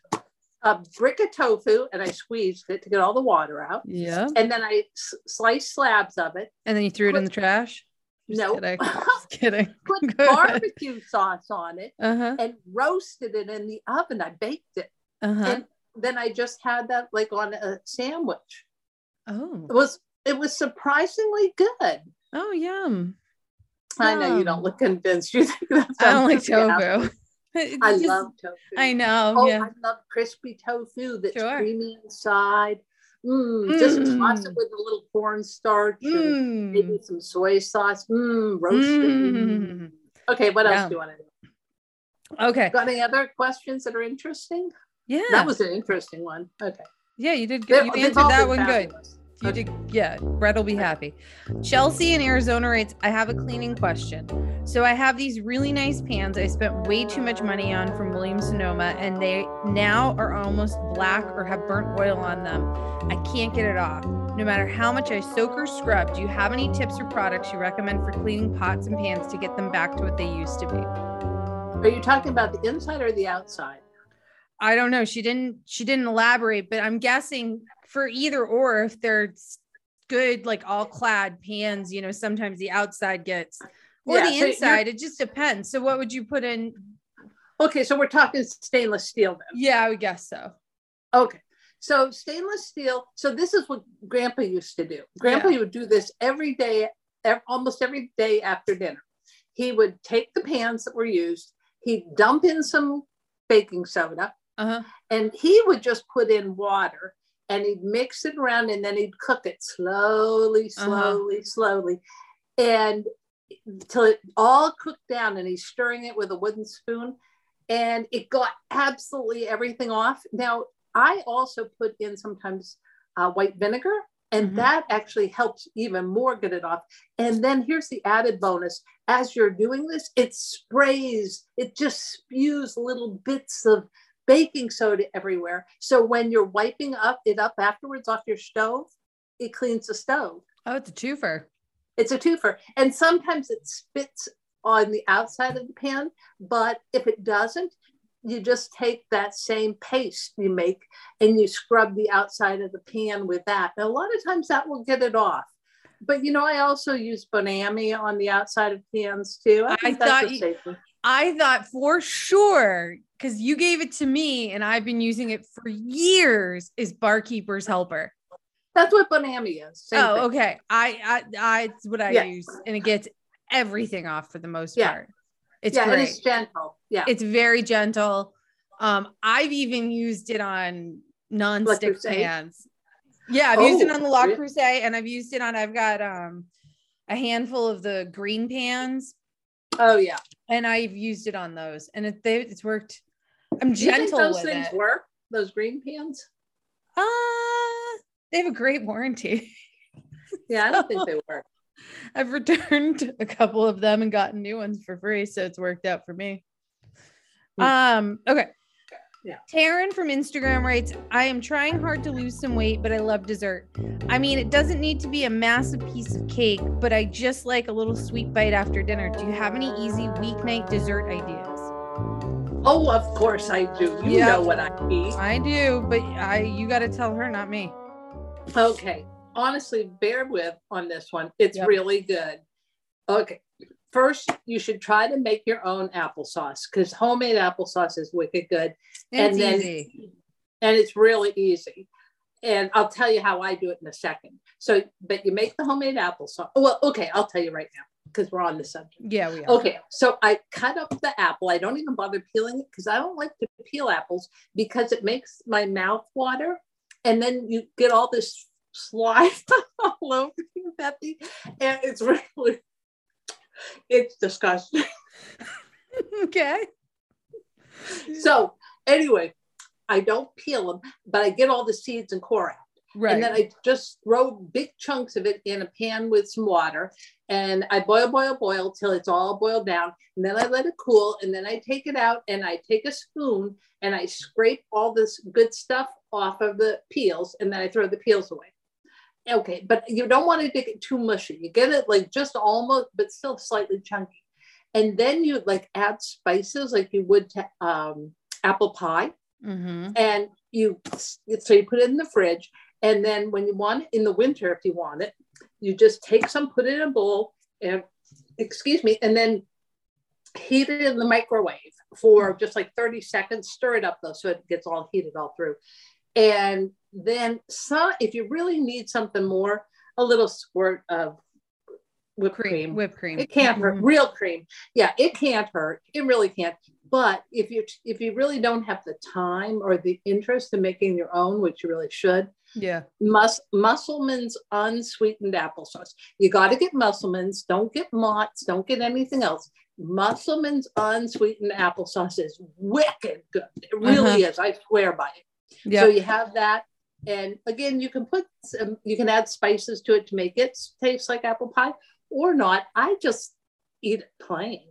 Speaker 2: a brick of tofu and I squeezed it to get all the water out.
Speaker 1: Yeah.
Speaker 2: And then I s- sliced slabs of it.
Speaker 1: And then you threw it in the trash? Just
Speaker 2: No.
Speaker 1: kidding. *laughs* Just kidding.
Speaker 2: Put *laughs* barbecue sauce on it
Speaker 1: Uh-huh.
Speaker 2: and roasted it in the oven. I baked it.
Speaker 1: Uh-huh.
Speaker 2: And then I just had that like on a sandwich.
Speaker 1: Oh.
Speaker 2: It was it was surprisingly good.
Speaker 1: Oh, yum.
Speaker 2: I know you don't look convinced. *laughs* You think that
Speaker 1: I don't like tofu. *laughs*
Speaker 2: I
Speaker 1: just-
Speaker 2: love tofu.
Speaker 1: I know.
Speaker 2: Oh,
Speaker 1: yeah.
Speaker 2: I love crispy tofu that's
Speaker 1: Sure.
Speaker 2: creamy inside. Mm, Just toss it
Speaker 1: Mm.
Speaker 2: with a little cornstarch and maybe
Speaker 1: Mm.
Speaker 2: some soy sauce. Mm, roasted. Mm.
Speaker 1: Mm.
Speaker 2: Okay, what else
Speaker 1: Yeah.
Speaker 2: do you want to know?
Speaker 1: Okay.
Speaker 2: Got any other questions that are interesting?
Speaker 1: Yeah.
Speaker 2: That was an interesting one. Okay.
Speaker 1: yeah, you did good. You answered that one good. You did, yeah. Brett will be happy. Chelsea in Arizona writes, I have a cleaning question. So I have these really nice pans I spent way too much money on from Williams Sonoma, and they now are almost black or have burnt oil on them. I can't get it off. No matter how much I soak or scrub, do you have any tips or products you recommend for cleaning pots and pans to get them back to what they used to be?
Speaker 2: Are you talking about the inside or the outside?
Speaker 1: I don't know. She didn't she didn't elaborate, but I'm guessing for either or if they're good like all clad pans, you know, sometimes the outside gets or
Speaker 2: Yeah,
Speaker 1: the
Speaker 2: so
Speaker 1: inside. It just depends. So what would you put in?
Speaker 2: Okay, so we're talking stainless steel then.
Speaker 1: Yeah, I would guess so.
Speaker 2: Okay. So stainless steel. So this is what Grandpa used to do. Grandpa
Speaker 1: Yeah.
Speaker 2: would do this every day, almost every day after dinner. He would take the pans that were used. He'd dump in some baking soda,
Speaker 1: Uh-huh.
Speaker 2: and he would just put in water and he'd mix it around and then he'd cook it slowly,
Speaker 1: Uh-huh.
Speaker 2: slowly, slowly, and till it all cooked down. And he's stirring it with a wooden spoon, and it got absolutely everything off. Now I also put in sometimes uh, white vinegar. And
Speaker 1: Mhm.
Speaker 2: that actually helps even more get it off. And then here's the added bonus as you're doing this, it sprays, it just spews little bits of baking soda everywhere. So when you're wiping up it up afterwards off your stove, it cleans the stove.
Speaker 1: Oh, it's a twofer.
Speaker 2: It's a twofer. And sometimes it spits on the outside of the pan, but if it doesn't, you just take that same paste you make and you scrub the outside of the pan with that. And a lot of times that will get it off. But you know, I also use Bon Ami on the outside of pans too.
Speaker 1: I
Speaker 2: think that's
Speaker 1: thought you-. I thought for sure because you gave it to me and I've been using it for years. Is barkeeper's helper?
Speaker 2: That's what Bon Ami is. Same
Speaker 1: oh,
Speaker 2: thing.
Speaker 1: okay. I, I, I, it's what I
Speaker 2: Yeah.
Speaker 1: use, and it gets everything off for the most
Speaker 2: Yeah.
Speaker 1: part. It's
Speaker 2: yeah,
Speaker 1: great.
Speaker 2: it's gentle. Yeah.
Speaker 1: It's very gentle. Um, I've even used it on non-stick pans. Yeah, I've used it
Speaker 2: Oh,
Speaker 1: on the La. Creuset, and I've used it on. I've got um a handful of the green pans,
Speaker 2: oh yeah.
Speaker 1: And I've used it on those, and it they, it's worked. I'm
Speaker 2: Do you think
Speaker 1: gentle
Speaker 2: those
Speaker 1: with
Speaker 2: things
Speaker 1: it.
Speaker 2: work? Those green pans?
Speaker 1: Uh, they have a great warranty. *laughs*
Speaker 2: Yeah, I don't think they work. *laughs*
Speaker 1: I've returned a couple of them and gotten new ones for free, so it's worked out for me.
Speaker 2: Hmm.
Speaker 1: Um, okay.
Speaker 2: Yeah.
Speaker 1: Taryn from Instagram writes, I am trying hard to lose some weight, but I love dessert. I mean, it doesn't need to be a massive piece of cake, but I just like a little sweet bite after dinner. Do you have any easy weeknight dessert ideas?
Speaker 2: Oh, of course I do. You
Speaker 1: Yeah.
Speaker 2: know what I eat.
Speaker 1: I do, but I you got to tell her, not me.
Speaker 2: Okay. Honestly, bear with on this one. It's
Speaker 1: Yep.
Speaker 2: really good. Okay. First, you should try to make your own applesauce because homemade applesauce is wicked good.
Speaker 1: It's
Speaker 2: and then,
Speaker 1: easy.
Speaker 2: and it's really easy. And I'll tell you how I do it in a second. So, but you make the homemade applesauce. Well, okay, I'll tell you right now because we're on the subject.
Speaker 1: Yeah, we are.
Speaker 2: Okay, so I cut up the apple. I don't even bother peeling it because I don't like to peel apples because it makes my mouth water. And then you get all this *laughs* slime *laughs* all over you, Betsy. And it's *laughs* really, it's disgusting. *laughs*
Speaker 1: okay.
Speaker 2: So anyway, I don't peel them, but I get all the seeds and core out.
Speaker 1: Right.
Speaker 2: And then I just throw big chunks of it in a pan with some water. And I boil, boil, boil till it's all boiled down. And then I let it cool. And then I take it out and I take a spoon and I scrape all this good stuff off of the peels. And then I throw the peels away. Okay. But you don't want to get it too mushy. You get it like just almost, but still slightly chunky. And then you like add spices like you would to um, apple pie
Speaker 1: mm-hmm.
Speaker 2: and you so you put it in the fridge and then when you want it in the winter if you want it you just take some put it in a bowl and excuse me and then heat it in the microwave for just like 30 seconds stir it up though so it gets all heated all through and then some if you really need something more a little squirt of whipped
Speaker 1: Cream,
Speaker 2: cream
Speaker 1: whipped cream.
Speaker 2: it can't hurt.
Speaker 1: Mhm.
Speaker 2: Real cream. Yeah, it can't hurt. It really can't. But if you if you really don't have the time or the interest in making your own, which you really should,
Speaker 1: Yeah.
Speaker 2: Mus- Musselman's unsweetened applesauce. You got to get Musselman's. Don't get Mott's. Don't get anything else. Musselman's unsweetened applesauce is wicked good. It really is. I swear by it.
Speaker 1: Yeah.
Speaker 2: So you have that. And again, you can put some, you can add spices to it to make it taste like apple pie or not. I just eat it plain.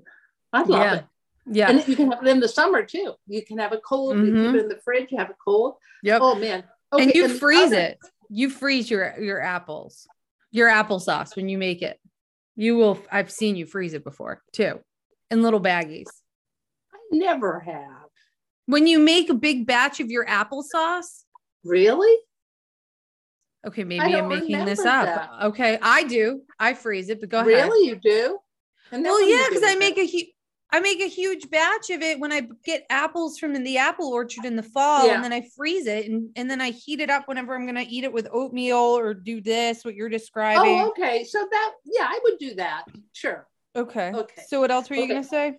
Speaker 2: I love
Speaker 1: Yeah.
Speaker 2: it.
Speaker 1: yeah.
Speaker 2: And you can have it in the summer too. You can have it cold. You
Speaker 1: Mhm.
Speaker 2: keep it in the fridge. You have it cold.
Speaker 1: yep.
Speaker 2: Oh man.
Speaker 1: and you
Speaker 2: the
Speaker 1: freeze
Speaker 2: other-
Speaker 1: it. You freeze your your apples, your applesauce when you make it. You will. I've seen you freeze it before too, in little baggies.
Speaker 2: I never have.
Speaker 1: When you make a big batch of your applesauce,
Speaker 2: Really?
Speaker 1: okay, maybe I'm making this up. Okay, I do. I freeze it, but go ahead.
Speaker 2: Really? You do? And then
Speaker 1: Well,
Speaker 2: what do you
Speaker 1: yeah, because I make a huge. I make a huge batch of it when I get apples from the apple orchard in the fall
Speaker 2: Yeah.
Speaker 1: and then I freeze it and, and then I heat it up whenever I'm going to eat it with oatmeal or do this, what you're describing.
Speaker 2: Oh, okay. So that, yeah, I would do that. Sure.
Speaker 1: okay.
Speaker 2: Okay.
Speaker 1: So what else were you
Speaker 2: Okay.
Speaker 1: going to say?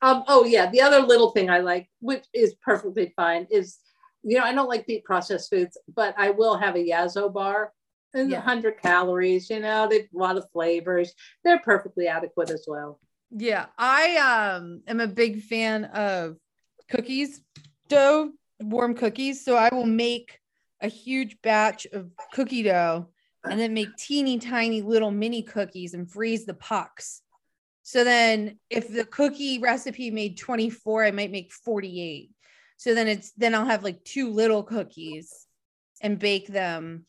Speaker 2: Um, oh yeah, the other little thing I like, which is perfectly fine, is you know I don't like eat processed foods, but I will have a Yasso bar. And
Speaker 1: Yeah.
Speaker 2: 100 calories, you know, they've a lot of flavors. They're perfectly adequate as well.
Speaker 1: Yeah, I um am a big fan of cookies, dough, warm cookies. So I will make a huge batch of cookie dough and then make teeny tiny little mini cookies and freeze the pucks. So then if the cookie recipe made 24, I might make 48. So then it's then I'll have like two little cookies and bake them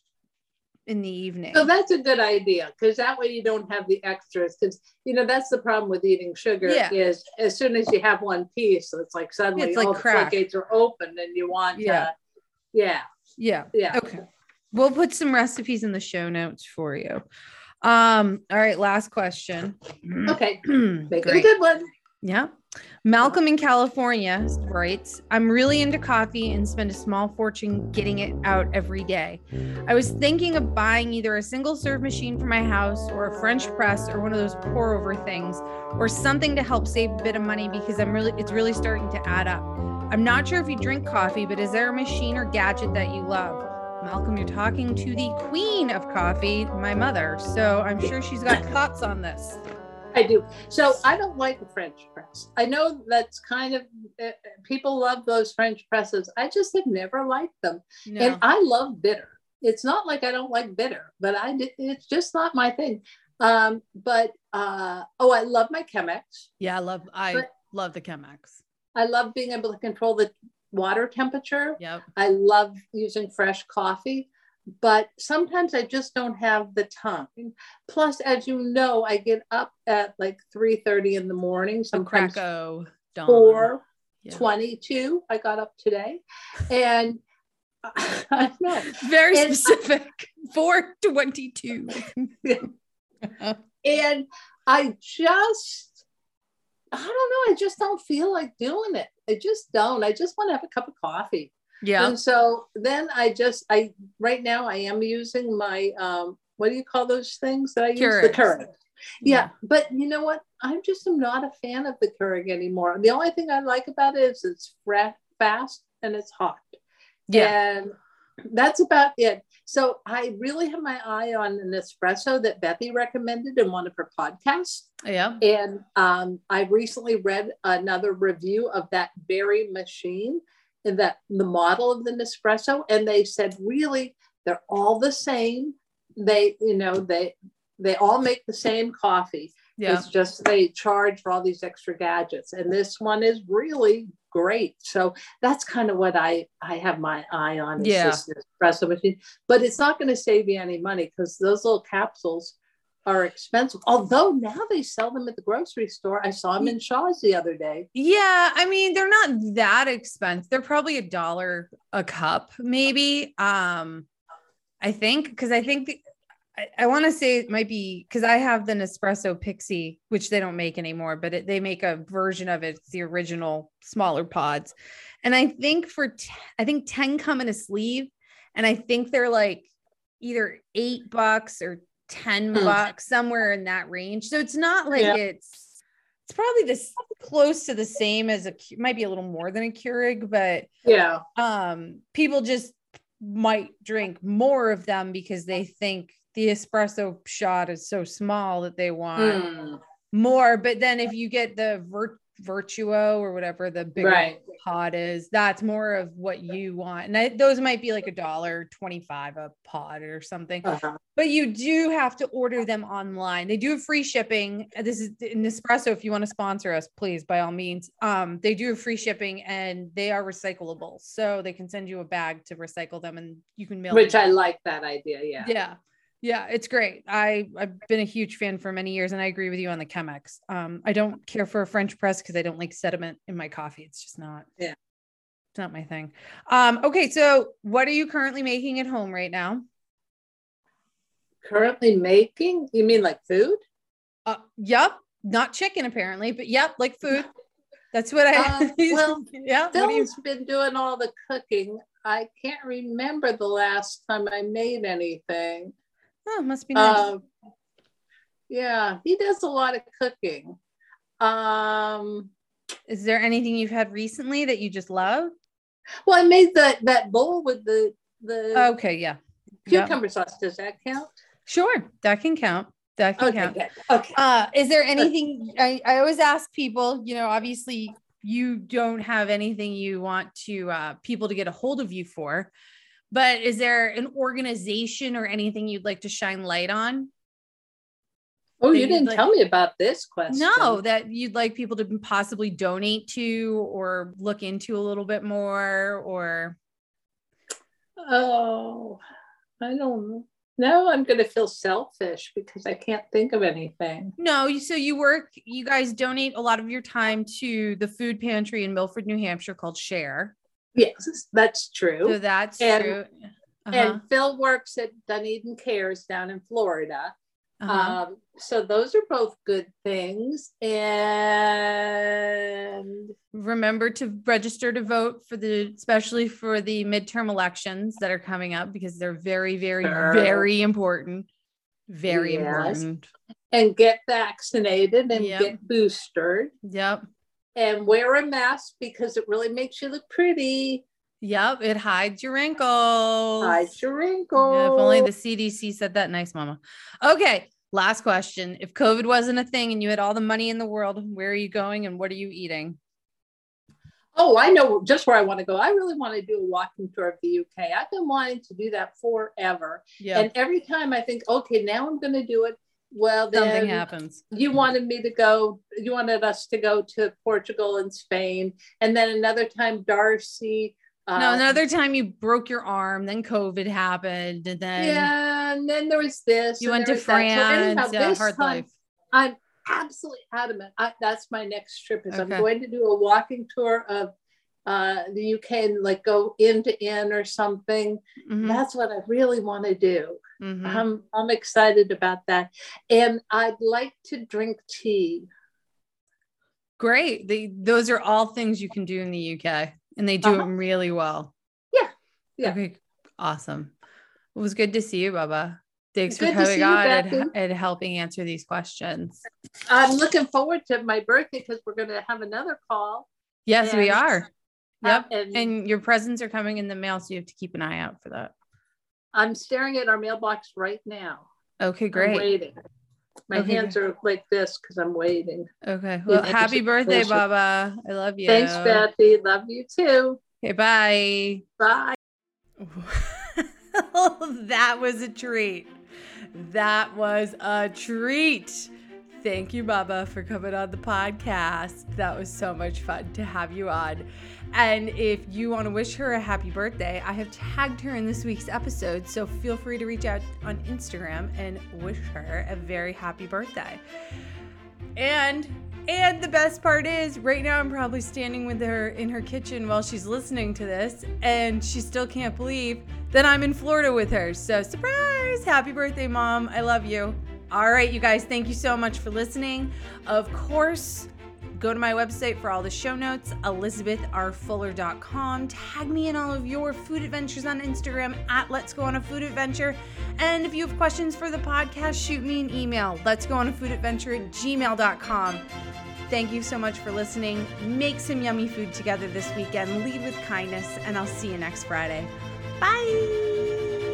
Speaker 1: in the evening.
Speaker 2: So that's a good idea because that way you don't have the extras. Because you know that's the problem with eating sugar
Speaker 1: Yeah.
Speaker 2: is as soon as you have one piece, it's like suddenly
Speaker 1: It's like
Speaker 2: all the
Speaker 1: crack.
Speaker 2: floodgates are open and you want
Speaker 1: Yeah.
Speaker 2: to, yeah,
Speaker 1: yeah.
Speaker 2: yeah.
Speaker 1: Okay. We'll put some recipes in the show notes for you. Um, all right, last question.
Speaker 2: Okay, *clears throat* make it a good one.
Speaker 1: Yeah. Malcolm in California writes, I'm really into coffee and spend a small fortune getting it out every day. I was thinking of buying either a single serve machine for my house or a French press or one of those pour over things or something to help save a bit of money because I'm really it's really starting to add up. I'm not sure if you drink coffee, but is there a machine or gadget that you love? Malcolm, you're talking to the queen of coffee, my mother. So I'm sure she's got thoughts on this.
Speaker 2: I do. So I don't like the French press. I know that's kind of uh, people love those French presses. I just have never liked them,
Speaker 1: No.
Speaker 2: and I love bitter. It's not like I don't like bitter, but I it's just not my thing. Um, but uh, oh, I love my Chemex.
Speaker 1: Yeah, I love I
Speaker 2: But-
Speaker 1: love the Chemex.
Speaker 2: I love being able to control the water temperature.
Speaker 1: Yep.
Speaker 2: I love using fresh coffee, but sometimes I just don't have the time. Plus, as you know, I get up at like 3:30 in the morning, sometimes
Speaker 1: crack of dawn.
Speaker 2: four
Speaker 1: Yeah.
Speaker 2: 22. I got up today, and *laughs* I know.
Speaker 1: Very
Speaker 2: And-
Speaker 1: specific. 422. *laughs*
Speaker 2: And I just, I don't know. I just don't feel like doing it. I just don't. I just want to have a cup of coffee.
Speaker 1: Yeah.
Speaker 2: And so then I just I right now I am using my um what do you call those things that I use the. Keurig. Yeah, but you know what? I'm just am not a fan of the Keurig anymore. The only thing I like about it is it's fast and it's hot.
Speaker 1: Yeah.
Speaker 2: And that's about it. So I really have my eye on a Nespresso that Bethy recommended in one of her podcasts.
Speaker 1: Yeah.
Speaker 2: And um, I recently read another review of that very machine that the model of the Nespresso, and they said really they're all the same. They, you know, they they all make the same coffee.
Speaker 1: Yeah.
Speaker 2: It's just they charge for all these extra gadgets, and this one is really great. So that's kind of what I I have my eye on. is this espresso machine, but it's not going to save you any money because those little capsules are expensive. Although now they sell them at the grocery store. I saw them in Shaw's the other day.
Speaker 1: Yeah, I mean they're not that expensive. They're probably a dollar a cup, maybe. Um, I think because I think the, I, I want to say it might be because I have the Nespresso Pixie, which they don't make anymore, but it, they make a version of it. It's the original smaller pods, and I think for t- I think ten come in a sleeve, and I think they're like either eight bucks or ten
Speaker 2: Hmm.
Speaker 1: bucks, somewhere in that range. So it's not like
Speaker 2: Yeah.
Speaker 1: it's it's probably this close to the same as a might be a little more than a Keurig, but
Speaker 2: Yeah,
Speaker 1: um people just might drink more of them because they think the espresso shot is so small that they want
Speaker 2: Mm,
Speaker 1: more. But then if you get the Vir- Vertuo or whatever the big
Speaker 2: Right.
Speaker 1: pod is, that's more of what you want. And I, those might be like a dollar 25 a pod or something
Speaker 2: uh-huh.
Speaker 1: but you do have to order them online. They do have free shipping. This is Nespresso. If you want to sponsor us, please, by all means. Um, they do have free shipping and they are recyclable, so they can send you a bag to recycle them, and you can mail.
Speaker 2: Which. I like that idea. Yeah.
Speaker 1: yeah, yeah, it's great. I I've been a huge fan for many years, and I agree with you on the Chemex. Um, I don't care for a French press because I don't like sediment in my coffee. It's just not.
Speaker 2: Yeah.
Speaker 1: It's not my thing. Um, okay, so what are you currently making at home right now?
Speaker 2: Currently making? You mean like food?
Speaker 1: Uh, yep. not chicken apparently, but yep, like food. That's what I. *laughs*
Speaker 2: Uh, well,
Speaker 1: yeah. do you-
Speaker 2: been doing all the cooking. I can't remember the last time I made anything.
Speaker 1: Oh, must be nice.
Speaker 2: Um, yeah, he does a lot of cooking. Um,
Speaker 1: Is there anything you've had recently that you just love?
Speaker 2: well, I made that that bowl with the the
Speaker 1: Okay, yeah. Yep.
Speaker 2: cucumber sauce. Does that count?
Speaker 1: Sure, that can count. That can
Speaker 2: Okay,
Speaker 1: count.
Speaker 2: good. okay.
Speaker 1: Uh, is there anything I, I always ask people, you know, obviously you don't have anything you want to uh, people to get a hold of you for, but is there an organization or anything you'd like to shine light on?
Speaker 2: Oh, you didn't
Speaker 1: like-
Speaker 2: tell me about this question.
Speaker 1: No, that you'd like people to possibly donate to or look into a little bit more or
Speaker 2: Oh, I don't know. Now I'm going to feel selfish because I can't think of anything.
Speaker 1: no, so you work, you guys donate a lot of your time to the food pantry in Milford, New Hampshire called Share.
Speaker 2: Yes, that's true.
Speaker 1: So that's
Speaker 2: And-
Speaker 1: true. Uh-huh,
Speaker 2: And Phil works at Dunedin Cares down in Florida.
Speaker 1: uh-huh.
Speaker 2: Um, so those are both good things. And
Speaker 1: remember to register to vote for the especially for the midterm elections that are coming up because they're very very
Speaker 2: Sure.
Speaker 1: very important very
Speaker 2: Yes.
Speaker 1: important
Speaker 2: and get vaccinated and
Speaker 1: Yep.
Speaker 2: get boosted
Speaker 1: yep
Speaker 2: and wear a mask because it really makes you look pretty.
Speaker 1: yep it hides your wrinkles
Speaker 2: Hide your wrinkles.
Speaker 1: Yeah, if only the cdc said that nice mama okay last question if covid wasn't a thing and you had all the money in the world where are you going and what are you eating
Speaker 2: Oh, I know just where I want to go. I really want to do a walking tour of the UK. I've been wanting to do that forever.
Speaker 1: yeah
Speaker 2: And every time I think, okay, now I'm going to do it. Well,
Speaker 1: something
Speaker 2: then
Speaker 1: happens
Speaker 2: you wanted me to go, you wanted us to go to Portugal and Spain. And then another time, Darcy.
Speaker 1: no
Speaker 2: uh,
Speaker 1: another time you broke your arm then covid happened and then
Speaker 2: yeah, and then there was this.
Speaker 1: you went to
Speaker 2: that. So anyhow,
Speaker 1: france yeah hard life
Speaker 2: I'm absolutely adamant. I, that's my next trip. Is I'm going to do a walking tour of uh, the UK and like go inn to inn or something.
Speaker 1: Mhm,
Speaker 2: That's what I really want to do.
Speaker 1: Mhm.
Speaker 2: I'm I'm excited about that, and I'd like to drink tea.
Speaker 1: Great. They, those are all things you can do in the UK and they do
Speaker 2: Uh-huh.
Speaker 1: them really well.
Speaker 2: Yeah. Yeah.
Speaker 1: Okay. Awesome. It was good to see you, Baba. Thanks for
Speaker 2: Good see
Speaker 1: coming on and, and helping answer these questions.
Speaker 2: I'm looking forward to my birthday because we're going to have another call.
Speaker 1: Yes, we are. Yep.
Speaker 2: Uh, and,
Speaker 1: And your presents are coming in the mail, so you have to keep an eye out for that.
Speaker 2: I'm staring at our mailbox right now.
Speaker 1: Okay,
Speaker 2: I'm
Speaker 1: great.
Speaker 2: waiting. My
Speaker 1: Okay,
Speaker 2: hands are like this because I'm waiting.
Speaker 1: Okay. Well, happy birthday. Baba. I love you.
Speaker 2: Thanks, Betty. Love you too.
Speaker 1: Okay, bye.
Speaker 2: Bye. *laughs*
Speaker 1: that was a treat. That was a treat. Thank you, Baba, for coming on the podcast. That was so much fun to have you on. And if you want to wish her a happy birthday, I have tagged her in this week's episode. So feel free to reach out on Instagram and wish her a very happy birthday. And and the best part is right now I'm probably standing with her in her kitchen while she's listening to this and she still can't believe that I'm in Florida with her. So surprise! Happy birthday, mom. I love you. All right, you guys, thank you so much for listening. Of course, go to my website for all the show notes, elizabethrfuller.com. Tag me in all of your food adventures on Instagram at Let's Go on a Food Adventure. And if you have questions for the podcast, shoot me an email. Let's go on a food adventure at gmail.com. Thank you so much for listening. Make some yummy food together this weekend. Lead with kindness, and I'll see you next Friday. Bye.